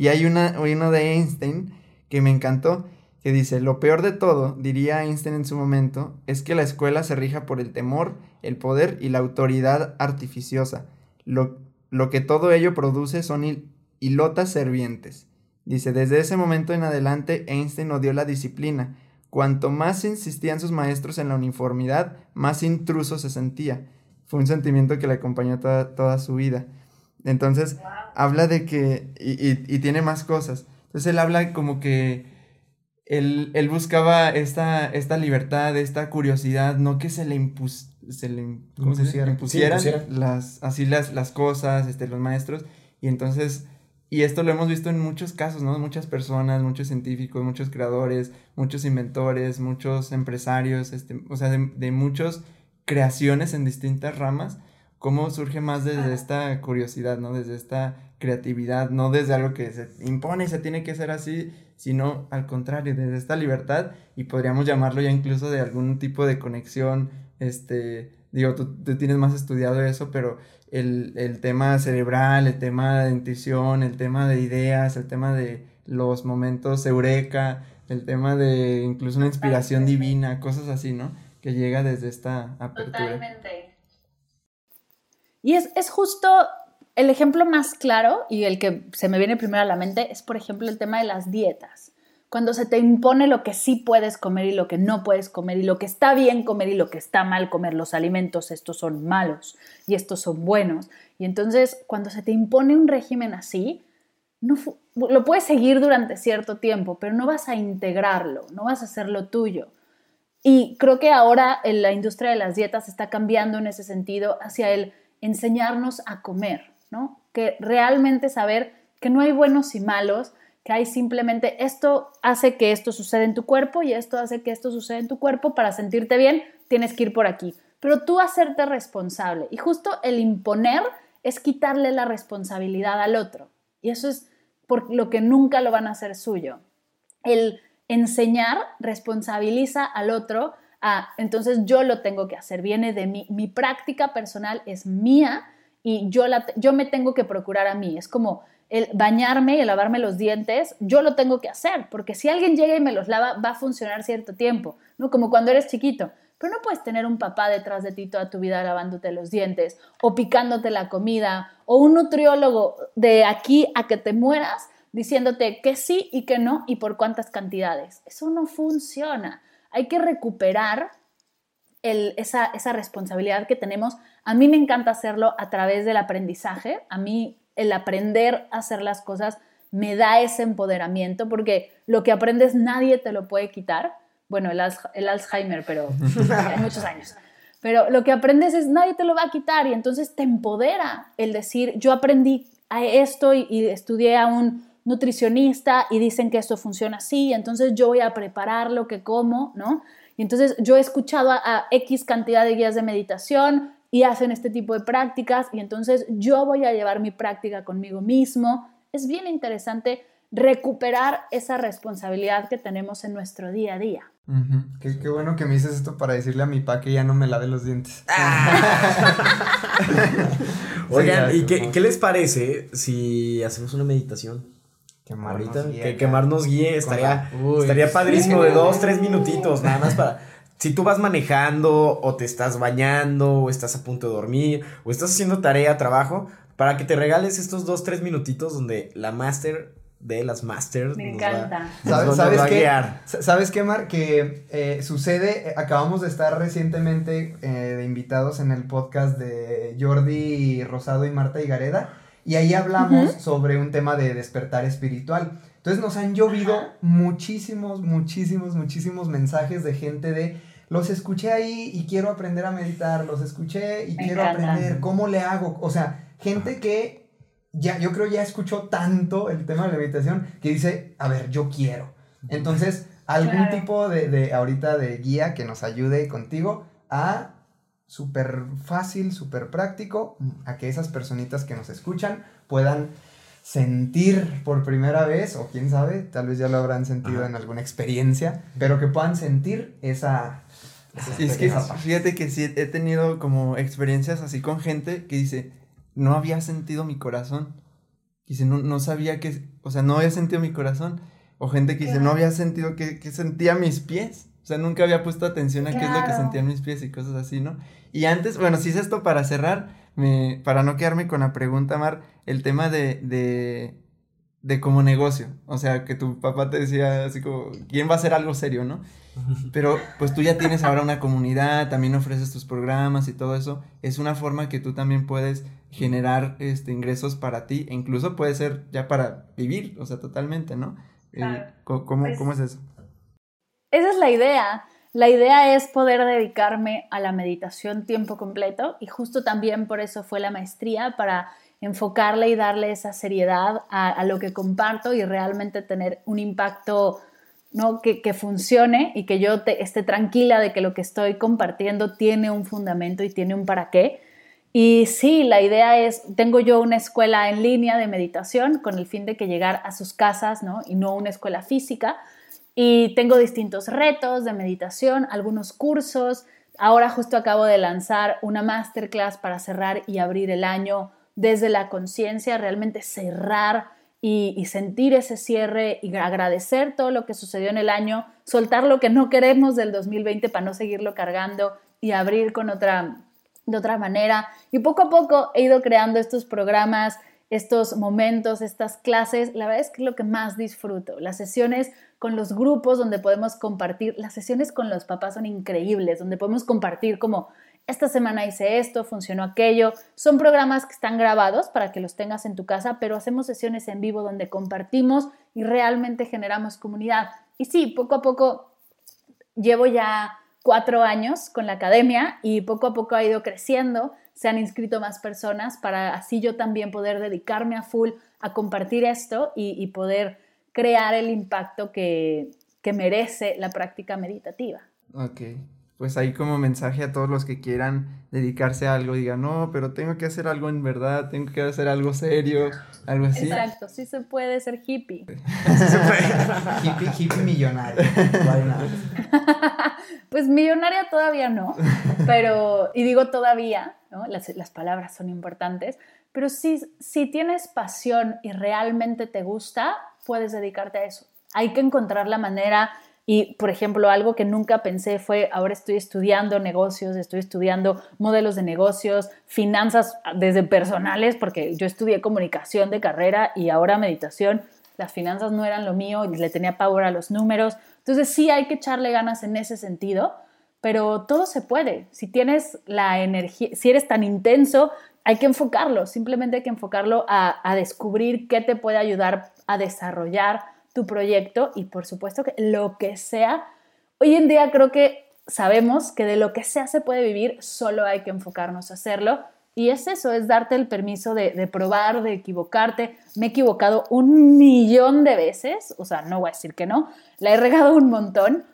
Y hay una, uno de Einstein que me encantó, que dice, lo peor de todo, diría Einstein en su momento, es que la escuela se rija por el temor, el poder y la autoridad artificiosa. Lo, lo que todo ello produce son hil- hilotas servientes. Dice, desde ese momento en adelante Einstein odió la disciplina. Cuanto más insistían sus maestros en la uniformidad, más intruso se sentía. Fue un sentimiento que le acompañó toda, toda su vida. Entonces, habla de que, y, y- y tiene más cosas. Entonces, él habla como que él, él buscaba esta, esta libertad, esta curiosidad, no que se le, impus, se le ¿cómo se dice? Impusieran Sí, las, así las, las cosas, este, los maestros. Y entonces, y esto lo hemos visto en muchos casos, ¿no? Muchas personas, muchos científicos, muchos creadores, muchos inventores, muchos empresarios, este, o sea, de, de muchas creaciones en distintas ramas, cómo surge más desde esta curiosidad, ¿no? Desde esta creatividad, no desde algo que se impone y se tiene que ser así, sino al contrario, desde esta libertad y podríamos llamarlo ya incluso de algún tipo de conexión, este, digo, tú, tú tienes más estudiado eso, pero el, el tema cerebral, el tema de intuición, el tema de ideas, el tema de los momentos eureka, el tema de incluso una inspiración divina, cosas así, ¿no? Que llega desde esta apertura. Y es, es justo el ejemplo más claro y el que se me viene primero a la mente es, por ejemplo, el tema de las dietas. Cuando se te impone lo que sí puedes comer y lo que no puedes comer y lo que está bien comer y lo que está mal comer, los alimentos, estos son malos y estos son buenos. Y entonces, cuando se te impone un régimen así, no lo puedes seguir durante cierto tiempo, pero no vas a integrarlo, no vas a hacerlo tuyo. Y creo que ahora en la industria de las dietas está cambiando en ese sentido hacia el enseñarnos a comer, ¿no? Que realmente saber que no hay buenos y malos, que hay simplemente esto hace que esto suceda en tu cuerpo y esto hace que esto suceda en tu cuerpo para sentirte bien, tienes que ir por aquí. Pero tú hacerte responsable y justo el imponer es quitarle la responsabilidad al otro. Y eso es por lo que nunca lo van a hacer suyo. El enseñar responsabiliza al otro a, entonces yo lo tengo que hacer, viene de mí, mi práctica personal es mía y yo, la, yo me tengo que procurar a mí. Es como el bañarme y lavarme los dientes, yo lo tengo que hacer, porque si alguien llega y me los lava, va a funcionar cierto tiempo, ¿no? Como cuando eres chiquito. Pero no puedes tener un papá detrás de ti toda tu vida lavándote los dientes o picándote la comida o un nutriólogo de aquí a que te mueras diciéndote que sí y que no y por cuántas cantidades. Eso no funciona. Hay que recuperar esa, esa responsabilidad que tenemos. A mí me encanta hacerlo a través del aprendizaje. A mí el aprender a hacer las cosas me da ese empoderamiento porque lo que aprendes nadie te lo puede quitar. Bueno, el, Alzheimer, pero *laughs* hay muchos años. Pero lo que aprendes es nadie te lo va a quitar y entonces te empodera el decir, yo aprendí a esto y, estudié a un nutricionista y dicen que esto funciona así, entonces yo voy a preparar lo que como, ¿no? Y entonces yo he escuchado a X cantidad de guías de meditación, y hacen este tipo de prácticas y entonces yo voy a llevar mi práctica conmigo mismo. Es bien interesante recuperar esa responsabilidad que tenemos en nuestro día a día. qué, bueno que me dices esto para decirle a mi pa que ya no me lave los dientes. *laughs* Oigan, ¿y qué, les parece si hacemos una meditación? Que Ahorita, que, que Mar nos guíe, estaría, estaría padrísimo de dos, tres *laughs* minutitos, nada más para si tú vas manejando o te estás bañando o estás a punto de dormir o estás haciendo tarea, trabajo, para que te regales estos dos, tres minutitos donde la máster de las masters Me encanta. ¿Sabes, qué? ¿Sabes qué, Mar? Que eh, sucede, eh, acabamos de estar recientemente eh, de invitados en el podcast de Jordi Rosado y Marta Higareda y ahí hablamos sobre un tema de despertar espiritual. Entonces nos han llovido muchísimos, muchísimos, muchísimos mensajes de gente de los escuché ahí y quiero aprender a meditar, los escuché y quiero aprender cómo le hago. O sea, gente que ya, yo creo ya escuchó tanto el tema de la meditación que dice, a ver, yo quiero. Entonces, algún tipo de, de, ahorita de guía que nos ayude contigo a súper fácil, súper práctico, a que esas personitas que nos escuchan puedan sentir por primera vez, o quién sabe, tal vez ya lo habrán sentido en alguna experiencia, pero que puedan sentir esa, es que fíjate que sí he tenido como experiencias así con gente que dice, no había sentido mi corazón. Dice, no, no sabía que, o sea, no había sentido mi corazón. O gente que dice, no había sentido que, que sentía mis pies. O sea, nunca había puesto atención a qué es lo que sentían mis pies y cosas así, ¿no? Y antes, bueno, si es esto para cerrar, me, para no quedarme con la pregunta, Mar, el tema de, de, de como negocio. O sea, que tu papá te decía así como, ¿quién va a hacer algo serio, no? *laughs* Pero pues tú ya tienes ahora una comunidad, también ofreces tus programas y todo eso. Es una forma que tú también puedes generar este, ingresos para ti e incluso puede ser ya para vivir, o sea, totalmente, ¿no? Eh, ¿cómo, pues ¿Cómo es eso? Esa es la idea. La idea es poder dedicarme a la meditación tiempo completo y justo también por eso fue la maestría, para enfocarle y darle esa seriedad a, lo que comparto y realmente tener un impacto ¿no? Que, que, funcione y que yo te, esté tranquila de que lo que estoy compartiendo tiene un fundamento y tiene un para qué. Y sí, la idea es, tengo yo una escuela en línea de meditación con el fin de que llegar a sus casas, ¿no? Y no una escuela física. Y tengo distintos retos de meditación, algunos cursos. Ahora justo acabo de lanzar una masterclass para cerrar y abrir el año desde la conciencia, realmente cerrar y, sentir ese cierre y agradecer todo lo que sucedió en el año, soltar lo que no queremos del 2020 para no seguirlo cargando y abrir con otra, de otra manera. Y poco a poco he ido creando estos programas, estos momentos, estas clases. La verdad es que es lo que más disfruto. Las sesiones con los grupos donde podemos compartir, las sesiones con los papás son increíbles, donde podemos compartir como esta semana hice esto, funcionó aquello. Son programas que están grabados para que los tengas en tu casa, pero hacemos sesiones en vivo donde compartimos y realmente generamos comunidad. Y sí, poco a poco llevo ya cuatro años con la academia y poco a poco ha ido creciendo. Se han inscrito más personas para así yo también poder dedicarme a full a compartir esto y, poder crear el impacto que, que merece la práctica meditativa. Ok pues ahí como mensaje a todos los que quieran dedicarse a algo, digan, no, pero tengo que hacer algo en verdad, tengo que hacer algo serio, algo así. Exacto, sí se puede ser hippie. Sí *laughs* se puede. *laughs* hippie, hippie millonario. *laughs* pues millonaria todavía no, pero, y digo todavía, ¿no? Las, las palabras son importantes, pero si, si tienes pasión y realmente te gusta, puedes dedicarte a eso. Hay que encontrar la manera y, por ejemplo, algo que nunca pensé fue, ahora estoy estudiando negocios, estoy estudiando modelos de negocios, finanzas desde personales, porque yo estudié comunicación de carrera y ahora meditación. Las finanzas no eran lo mío, y le tenía power a los números. Entonces sí hay que echarle ganas en ese sentido, pero todo se puede. Si tienes la energía, si eres tan intenso, hay que enfocarlo, simplemente hay que enfocarlo a, a descubrir qué te puede ayudar a desarrollar tu proyecto y por supuesto que lo que sea, hoy en día creo que sabemos que de lo que sea se puede vivir, solo hay que enfocarnos a hacerlo. Y es eso, es darte el permiso de, de, probar, de equivocarte. Me he equivocado un millón de veces, o sea, no voy a decir que no, la he regado un montón.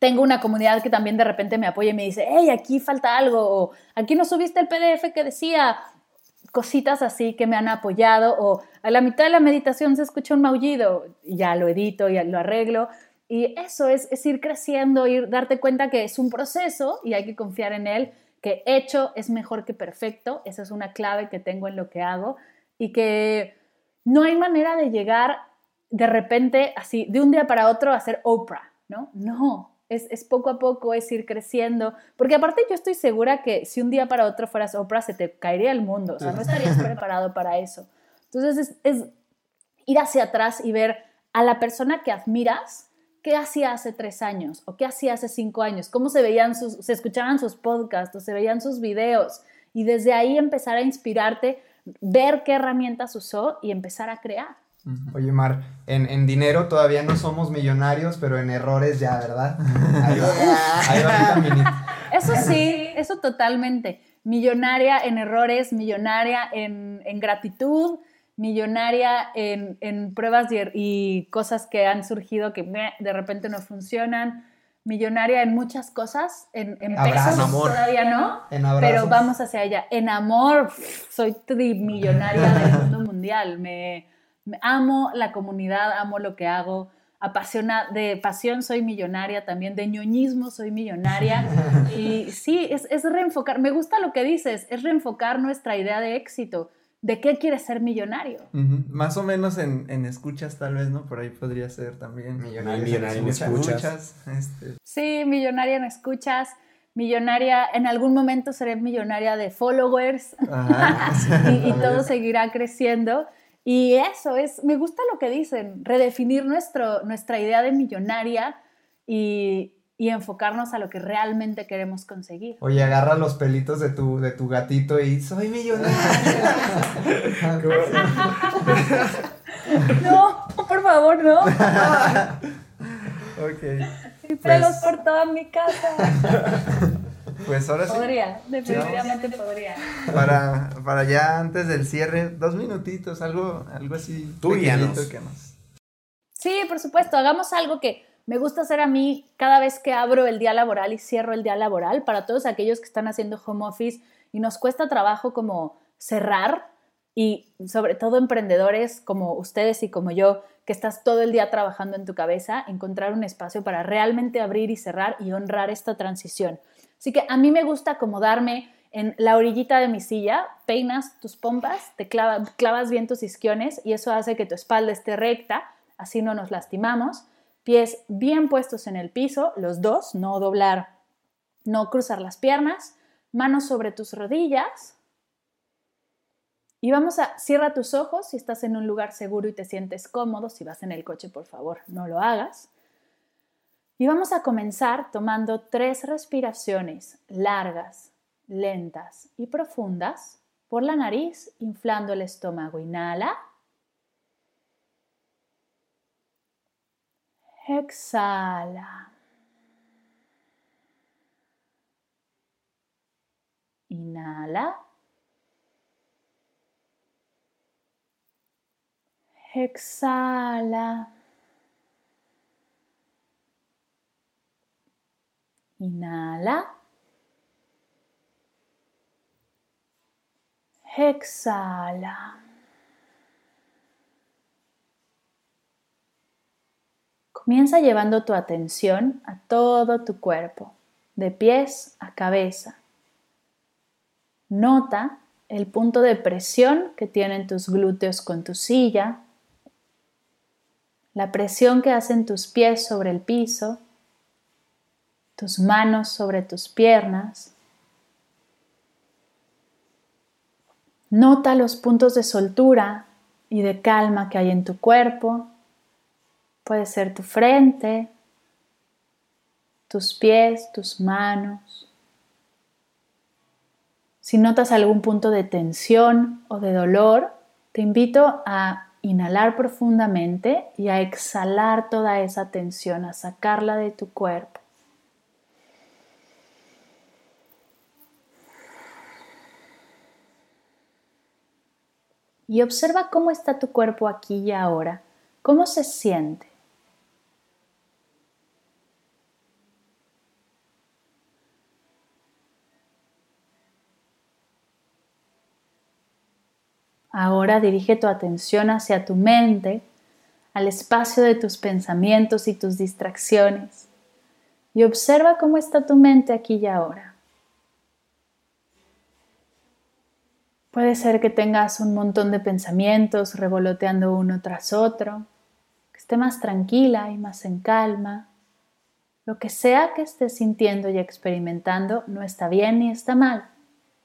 Tengo una comunidad que también de repente me apoya y me dice, hey, aquí falta algo, o aquí no subiste el PDF que decía, cositas así que me han apoyado o a la mitad de la meditación se escucha un maullido, ya lo edito, ya lo arreglo. Y eso es, es ir creciendo, ir darte cuenta que es un proceso y hay que confiar en él, que hecho es mejor que perfecto, esa es una clave que tengo en lo que hago y que no hay manera de llegar de repente así, de un día para otro a ser Oprah, ¿no? No, es, poco a poco, es ir creciendo, porque aparte yo estoy segura que si un día para otro fueras Oprah, se te caería el mundo, o sea, no estarías *laughs* preparado para eso. Entonces es, ir hacia atrás y ver a la persona que admiras, qué hacía hace tres años o qué hacía hace cinco años, cómo se veían sus, se escuchaban sus podcasts o se veían sus videos y desde ahí empezar a inspirarte, ver qué herramientas usó y empezar a crear. Oye, Mar, en, dinero todavía no somos millonarios, pero en errores ya, ¿verdad? Ahí va, *laughs* Eso sí, eso totalmente. Millonaria en errores, millonaria en, gratitud, millonaria en, pruebas y, cosas que han surgido que de repente no funcionan, millonaria en muchas cosas, en, en pesos todavía no, pero vamos hacia allá. En amor, soy trimillonaria del mundo mundial, me amo la comunidad, amo lo que hago. Apasiona, de pasión soy millonaria también, de ñoñismo soy millonaria. *laughs* Y sí, es, es reenfocar, me gusta lo que dices, es reenfocar nuestra idea de éxito. ¿De qué quieres ser millonario? Más o menos en, en, escuchas, tal vez, ¿no? Por ahí podría ser también. Millonaria, en escuchas. Este. Sí, millonaria en escuchas. Millonaria, en algún momento seré millonaria de followers. *laughs* y, y todo seguirá creciendo. Y eso es, me gusta lo que dicen, redefinir nuestro, nuestra idea de millonaria y, y enfocarnos a lo que realmente queremos conseguir. Oye, agarra los pelitos de tu, de tu gatito y soy millonaria. *laughs* no, por favor, no. ok. Y pelos pues por toda mi casa. *laughs* Pues ahora sí. Podría, definitivamente podría. Para, para ya antes del cierre, dos minutitos, algo, algo así. Tú que nos... Sí, por supuesto, hagamos algo que me gusta hacer a mí cada vez que abro el día laboral y cierro el día laboral, para todos aquellos que están haciendo home office y nos cuesta trabajo como cerrar y sobre todo emprendedores como ustedes y como yo, que estás todo el día trabajando en tu cabeza, encontrar un espacio para realmente abrir y cerrar y honrar esta transición. Así que a mí me gusta acomodarme en la orillita de mi silla, peinas tus pompas, te clavas bien tus isquiones y eso hace que tu espalda esté recta, así no nos lastimamos. Pies bien puestos en el piso, los dos, no doblar, no cruzar las piernas, manos sobre tus rodillas. Y vamos a, cierra tus ojos si estás en un lugar seguro y te sientes cómodo, si vas en el coche, por favor, no lo hagas. Y vamos a comenzar tomando tres respiraciones largas, lentas y profundas por la nariz, inflando el estómago. Inhala. Exhala. Inhala. Exhala. Inhala. Exhala. Comienza llevando tu atención a todo tu cuerpo, de pies a cabeza. Nota el punto de presión que tienen tus glúteos con tu silla, la presión que hacen tus pies sobre el piso, tus manos sobre tus piernas. Nota los puntos de soltura y de calma que hay en tu cuerpo. Puede ser tu frente, tus pies, tus manos. Si notas algún punto de tensión o de dolor, te invito a inhalar profundamente y a exhalar toda esa tensión, a sacarla de tu cuerpo. Y observa cómo está tu cuerpo aquí y ahora, cómo se siente. Ahora dirige tu atención hacia tu mente, al espacio de tus pensamientos y tus distracciones, y observa cómo está tu mente aquí y ahora. Puede ser que tengas un montón de pensamientos revoloteando uno tras otro, que esté más tranquila y más en calma. Lo que sea que estés sintiendo y experimentando no está bien ni está mal,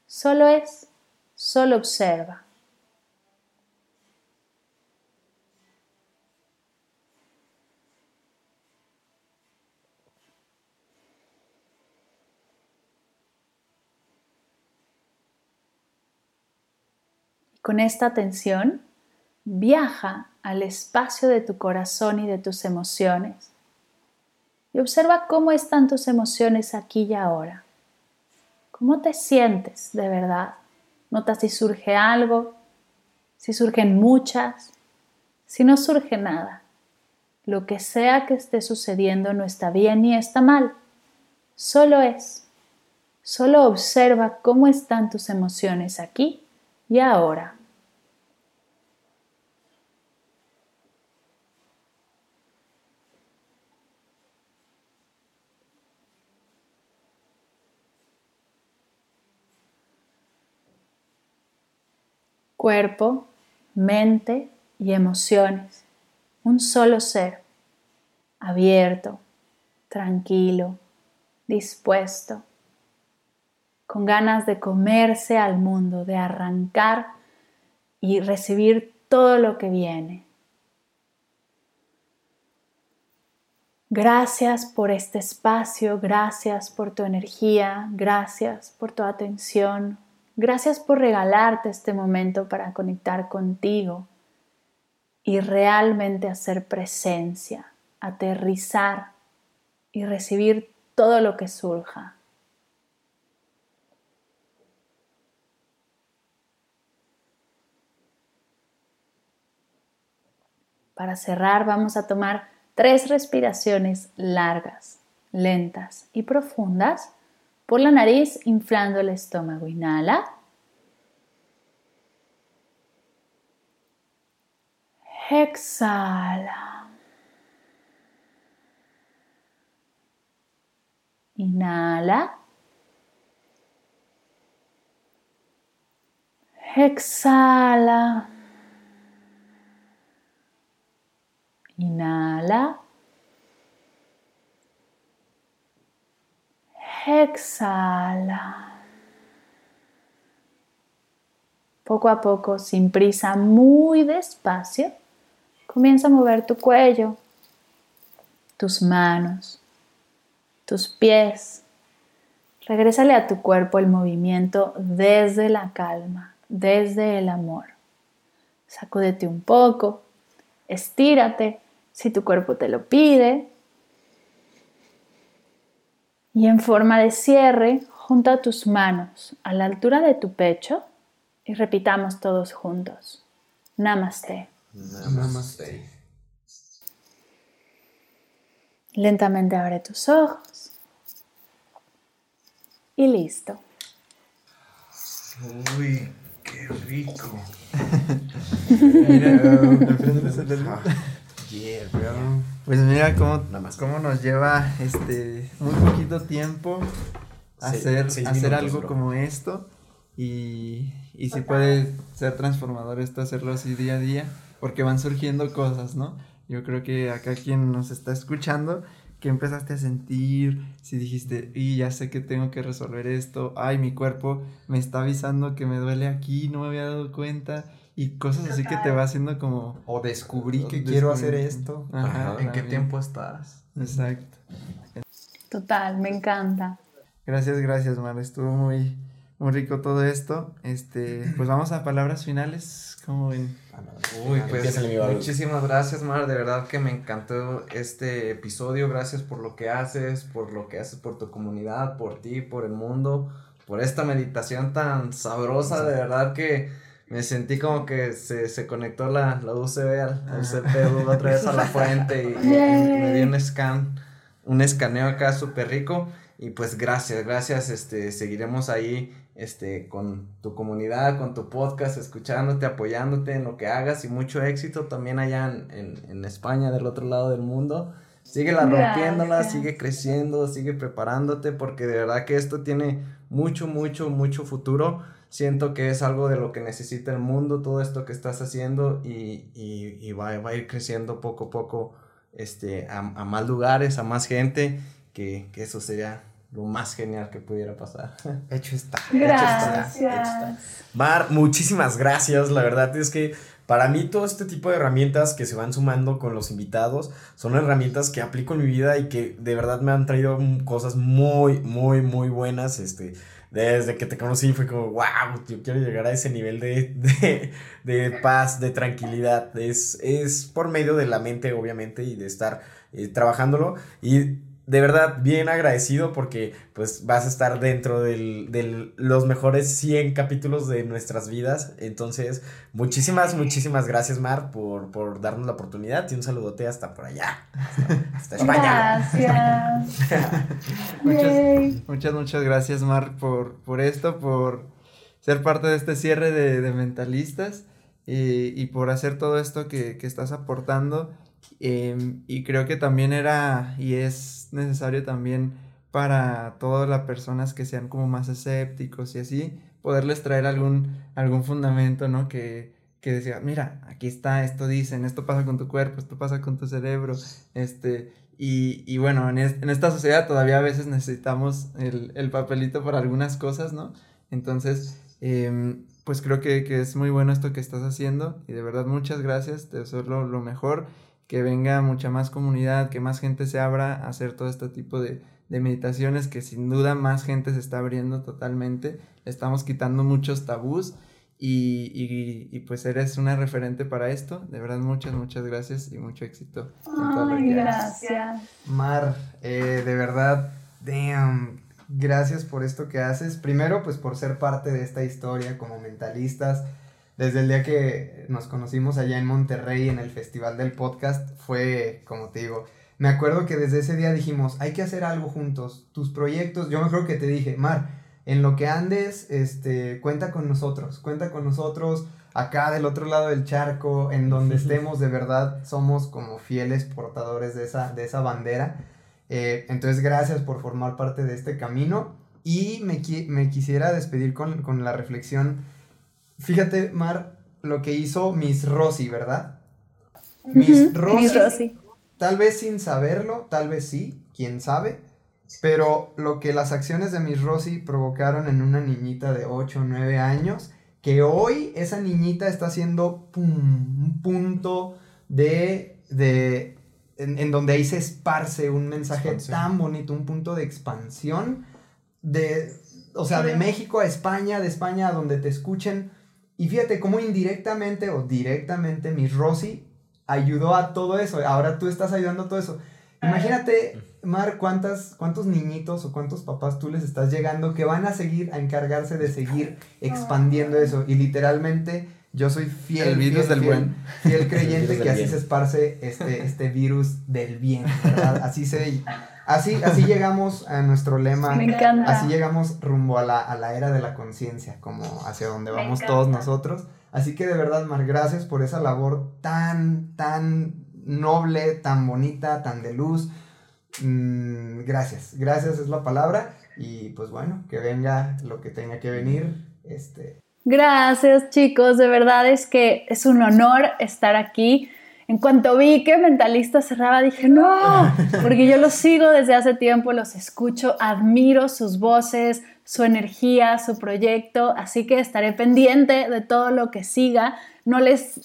solo es, solo observa. Con esta atención, viaja al espacio de tu corazón y de tus emociones y observa cómo están tus emociones aquí y ahora. ¿Cómo te sientes de verdad? Nota si surge algo, si surgen muchas, si no surge nada. Lo que sea que esté sucediendo no está bien ni está mal, solo es. Solo observa cómo están tus emociones aquí y ahora. Cuerpo, mente y emociones. Un solo ser, abierto, tranquilo, dispuesto, con ganas de comerse al mundo, de arrancar y recibir todo lo que viene. Gracias por este espacio, gracias por tu energía, gracias por tu atención, Gracias por regalarte este momento para conectar contigo y realmente hacer presencia, aterrizar y recibir todo lo que surja. Para cerrar vamos a tomar tres respiraciones largas, lentas y profundas por la nariz, inflando el estómago. Inhala. Exhala. Inhala. Exhala. Inhala. Exhala. Poco a poco, sin prisa, muy despacio, comienza a mover tu cuello, tus manos, tus pies. Regrésale a tu cuerpo el movimiento desde la calma, desde el amor. Sacúdete un poco, estírate si tu cuerpo te lo pide, y en forma de cierre, junta tus manos a la altura de tu pecho y repitamos todos juntos. Namaste. Namaste. Lentamente abre tus ojos. Y listo. Uy, qué rico. *laughs* Pues mira cómo, cómo nos lleva este muy poquito tiempo hacer, hacer algo como esto. y, y sí puede ser transformador esto, hacerlo así día a día, porque van surgiendo cosas, ¿no? Yo creo que acá quien nos está escuchando, que empezaste a sentir, si dijiste, y ya sé que tengo que resolver esto, ay, mi cuerpo me está avisando que me duele aquí, no me había dado cuenta, y cosas así que te va haciendo como... O descubrí que Descubrí. quiero hacer esto. Ajá, ¿En qué tiempo estás? Exacto. Total, me encanta. Gracias, gracias, Mar. Estuvo muy, muy rico todo esto. Este, pues vamos a palabras finales. ¿Cómo ven? Uy, pues muchísimas gracias, Mar. De verdad que me encantó este episodio. Gracias por lo que haces, por lo que haces por tu comunidad, por ti, por el mundo, por esta meditación tan sabrosa. De verdad que me sentí como que se, se conectó la, la UCB al, al CPU otra vez a la fuente y, y *laughs* me dio un scan, un escaneo acá súper rico. Y pues gracias, gracias, este, seguiremos ahí, este, con tu comunidad, con tu podcast, escuchándote, apoyándote en lo que hagas y mucho éxito también allá en, en, en España, del otro lado del mundo. Síguela rompiéndola, Gracias. sigue creciendo, sigue preparándote, porque de verdad que esto tiene mucho, mucho, mucho futuro. Siento que es algo de lo que necesita el mundo, todo esto que estás haciendo, y, y, y va, va a ir creciendo poco a poco este, a, a más lugares, a más gente, que, que eso sería lo más genial que pudiera pasar. Hecho *laughs* está. hecho está, hecho está. Gracias. Mar, muchísimas gracias. La verdad es que para mí todo este tipo de herramientas que se van sumando con los invitados son herramientas que aplico en mi vida y que de verdad me han traído cosas muy, muy, muy buenas. Este, desde que te conocí fue como, wow, yo quiero llegar a ese nivel de, de, de paz, de tranquilidad. Es, es por medio de la mente, obviamente, y de estar eh, trabajándolo. Y de verdad, bien agradecido porque pues vas a estar dentro del, del- los mejores 100 capítulos de nuestras vidas. Entonces, muchísimas, muchísimas gracias, Mar, por, por darnos la oportunidad y un saludote hasta por allá. Hasta, *laughs* hasta España. Gracias. *laughs* Muchas, muchas, muchas gracias, Mar, por, por esto, por ser parte de este cierre de, de mentalistas y, y por hacer todo esto que, que estás aportando. Em, y creo que también era y es necesario también para todas las personas que sean como más escépticos y así, poderles traer algún, algún fundamento, ¿no? Que, que decía, mira, aquí está, esto dicen, esto pasa con tu cuerpo, esto pasa con tu cerebro, este, y, y bueno, en, es- en esta sociedad todavía a veces necesitamos el, el papelito para algunas cosas, ¿no? Entonces, em, pues creo que, que es muy bueno esto que estás haciendo y de verdad muchas gracias, te deseo lo, lo mejor, que venga mucha más comunidad, que más gente se abra a hacer todo este tipo de, de meditaciones, que sin duda más gente se está abriendo totalmente, estamos quitando muchos tabús y, y, y, pues eres una referente para esto, de verdad muchas, muchas gracias y mucho éxito. Ay, gracias. Mar, eh, de verdad, damn, gracias por esto que haces. Primero, pues por ser parte de esta historia como mentalistas. Desde el día que nos conocimos allá en Monterrey en el Festival del Podcast, fue, como te digo, me acuerdo que desde ese día dijimos, hay que hacer algo juntos. Tus proyectos, yo me acuerdo que te dije, Mar, en lo que andes, este, cuenta con nosotros, cuenta con nosotros acá del otro lado del charco, en donde *laughs* estemos de verdad, somos como fieles portadores de esa, de esa bandera. Eh, entonces, gracias por formar parte de este camino. Y me, qui- me quisiera despedir con, con la reflexión. Fíjate, Mar, lo que hizo Miss Rosy, ¿verdad? Miss Rosy, Miss Rosy. tal vez sin saberlo, tal vez sí, quién sabe. Pero lo que las acciones de Miss Rosy provocaron en una niñita de 8 o 9 años, que hoy esa niñita está haciendo pum, un punto de, de en, en donde ahí se esparce un mensaje Expansión. tan bonito, un punto de expansión de, o sea, de México a España, de España a donde te escuchen. Y fíjate cómo indirectamente o directamente Miss Rosy ayudó a todo eso. Ahora tú estás ayudando a todo eso. Imagínate, Mar, cuántas, cuántos niñitos o cuántos papás tú les estás llegando que van a seguir a encargarse de seguir expandiendo eso. Y literalmente yo soy fiel. El virus fiel, del fiel, buen. Fiel El creyente virus que así bien. se esparce este, este virus del bien, ¿verdad? Así se... Así, así *laughs* llegamos a nuestro lema. Me encanta. Así llegamos rumbo a la, a la era de la conciencia, como hacia donde vamos todos nosotros. Así que de verdad, Mar, gracias por esa labor tan, tan noble, tan bonita, tan de luz. Mm, gracias, gracias es la palabra. Y pues bueno, que venga lo que tenga que venir. Este, Gracias chicos, de verdad es que es un honor estar aquí. En cuanto vi que Mentalista cerraba, dije, no, porque yo los sigo desde hace tiempo, los escucho, admiro sus voces, su energía, su proyecto, así que estaré pendiente de todo lo que siga. No les,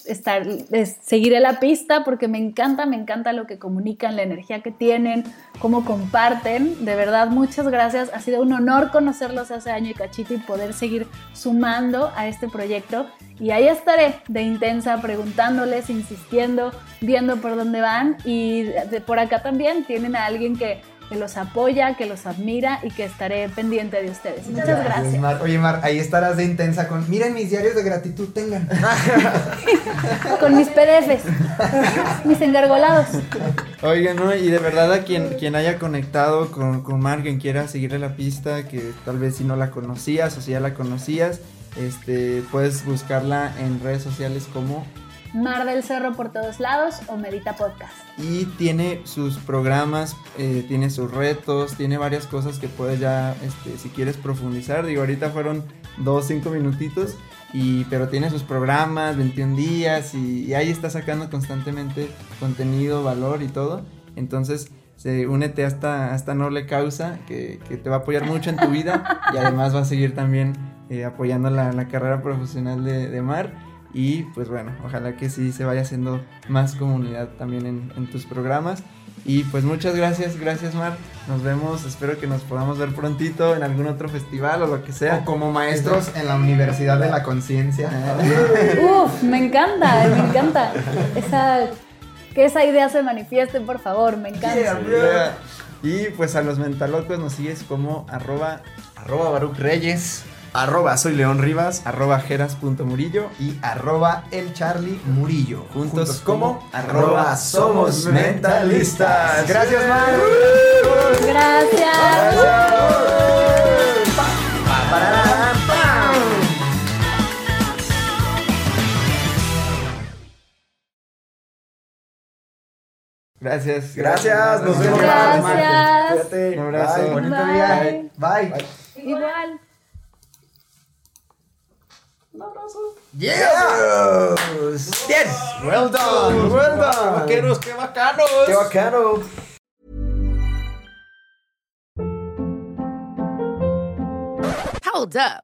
seguiré la pista porque me encanta, me encanta lo que comunican, la energía que tienen, cómo comparten. De verdad, muchas gracias. Ha sido un honor conocerlos hace año y cachito y poder seguir sumando a este proyecto. Y ahí estaré de intensa preguntándoles, insistiendo, viendo por dónde van. Y de por acá también tienen a alguien que que los apoya, que los admira y que estaré pendiente de ustedes. Muchas gracias. Mar. Oye, Mar, ahí estarás de intensa con. Miren mis diarios de gratitud, tengan. *laughs* con mis PDFs, mis engargolados. Oigan, ¿no? Y de verdad a quien, quien haya conectado con, con Mar, quien quiera seguirle la pista, que tal vez si no la conocías o si ya la conocías, este, puedes buscarla en redes sociales como Mar del Cerro por todos lados o Medita Podcast. Y tiene sus programas, eh, tiene sus retos, tiene varias cosas que puedes ya, este, si quieres profundizar. Digo, ahorita fueron dos, cinco minutitos, y, pero tiene sus programas, 21 días, y, ahí está sacando constantemente contenido, valor y todo. Entonces, se, únete a esta, a esta noble causa que, que, te va a apoyar mucho en tu vida y además va a seguir también eh, apoyando la, la, carrera profesional de, de Mar. Y pues bueno, ojalá que sí se vaya haciendo más comunidad también en, en, tus programas. Y pues muchas gracias, gracias Mar. Nos vemos, espero que nos podamos ver prontito en algún otro festival o lo que sea. O como maestros en la Universidad de la Conciencia. *laughs* Uf, me encanta, me encanta. Esa, que esa idea se manifieste, por favor, me encanta. Yeah, y pues a los mentalocos nos sigues como arroba, arroba Baruch Reyes arroba soy León Rivas, arroba jeras.murillo y arroba el Charlie Murillo. Juntos, Juntos como arroba somos mentalistas. Gracias, Mar. Gracias. Gracias. Gracias. Nos vemos. Gracias. Cuídate. Un abrazo. Bye. Bonito Bye. día. Bye. Bye. Igual. Yeah. Bien. Well done. Well done. Vaqueros, qué bacanos. Qué bacano. Hold up.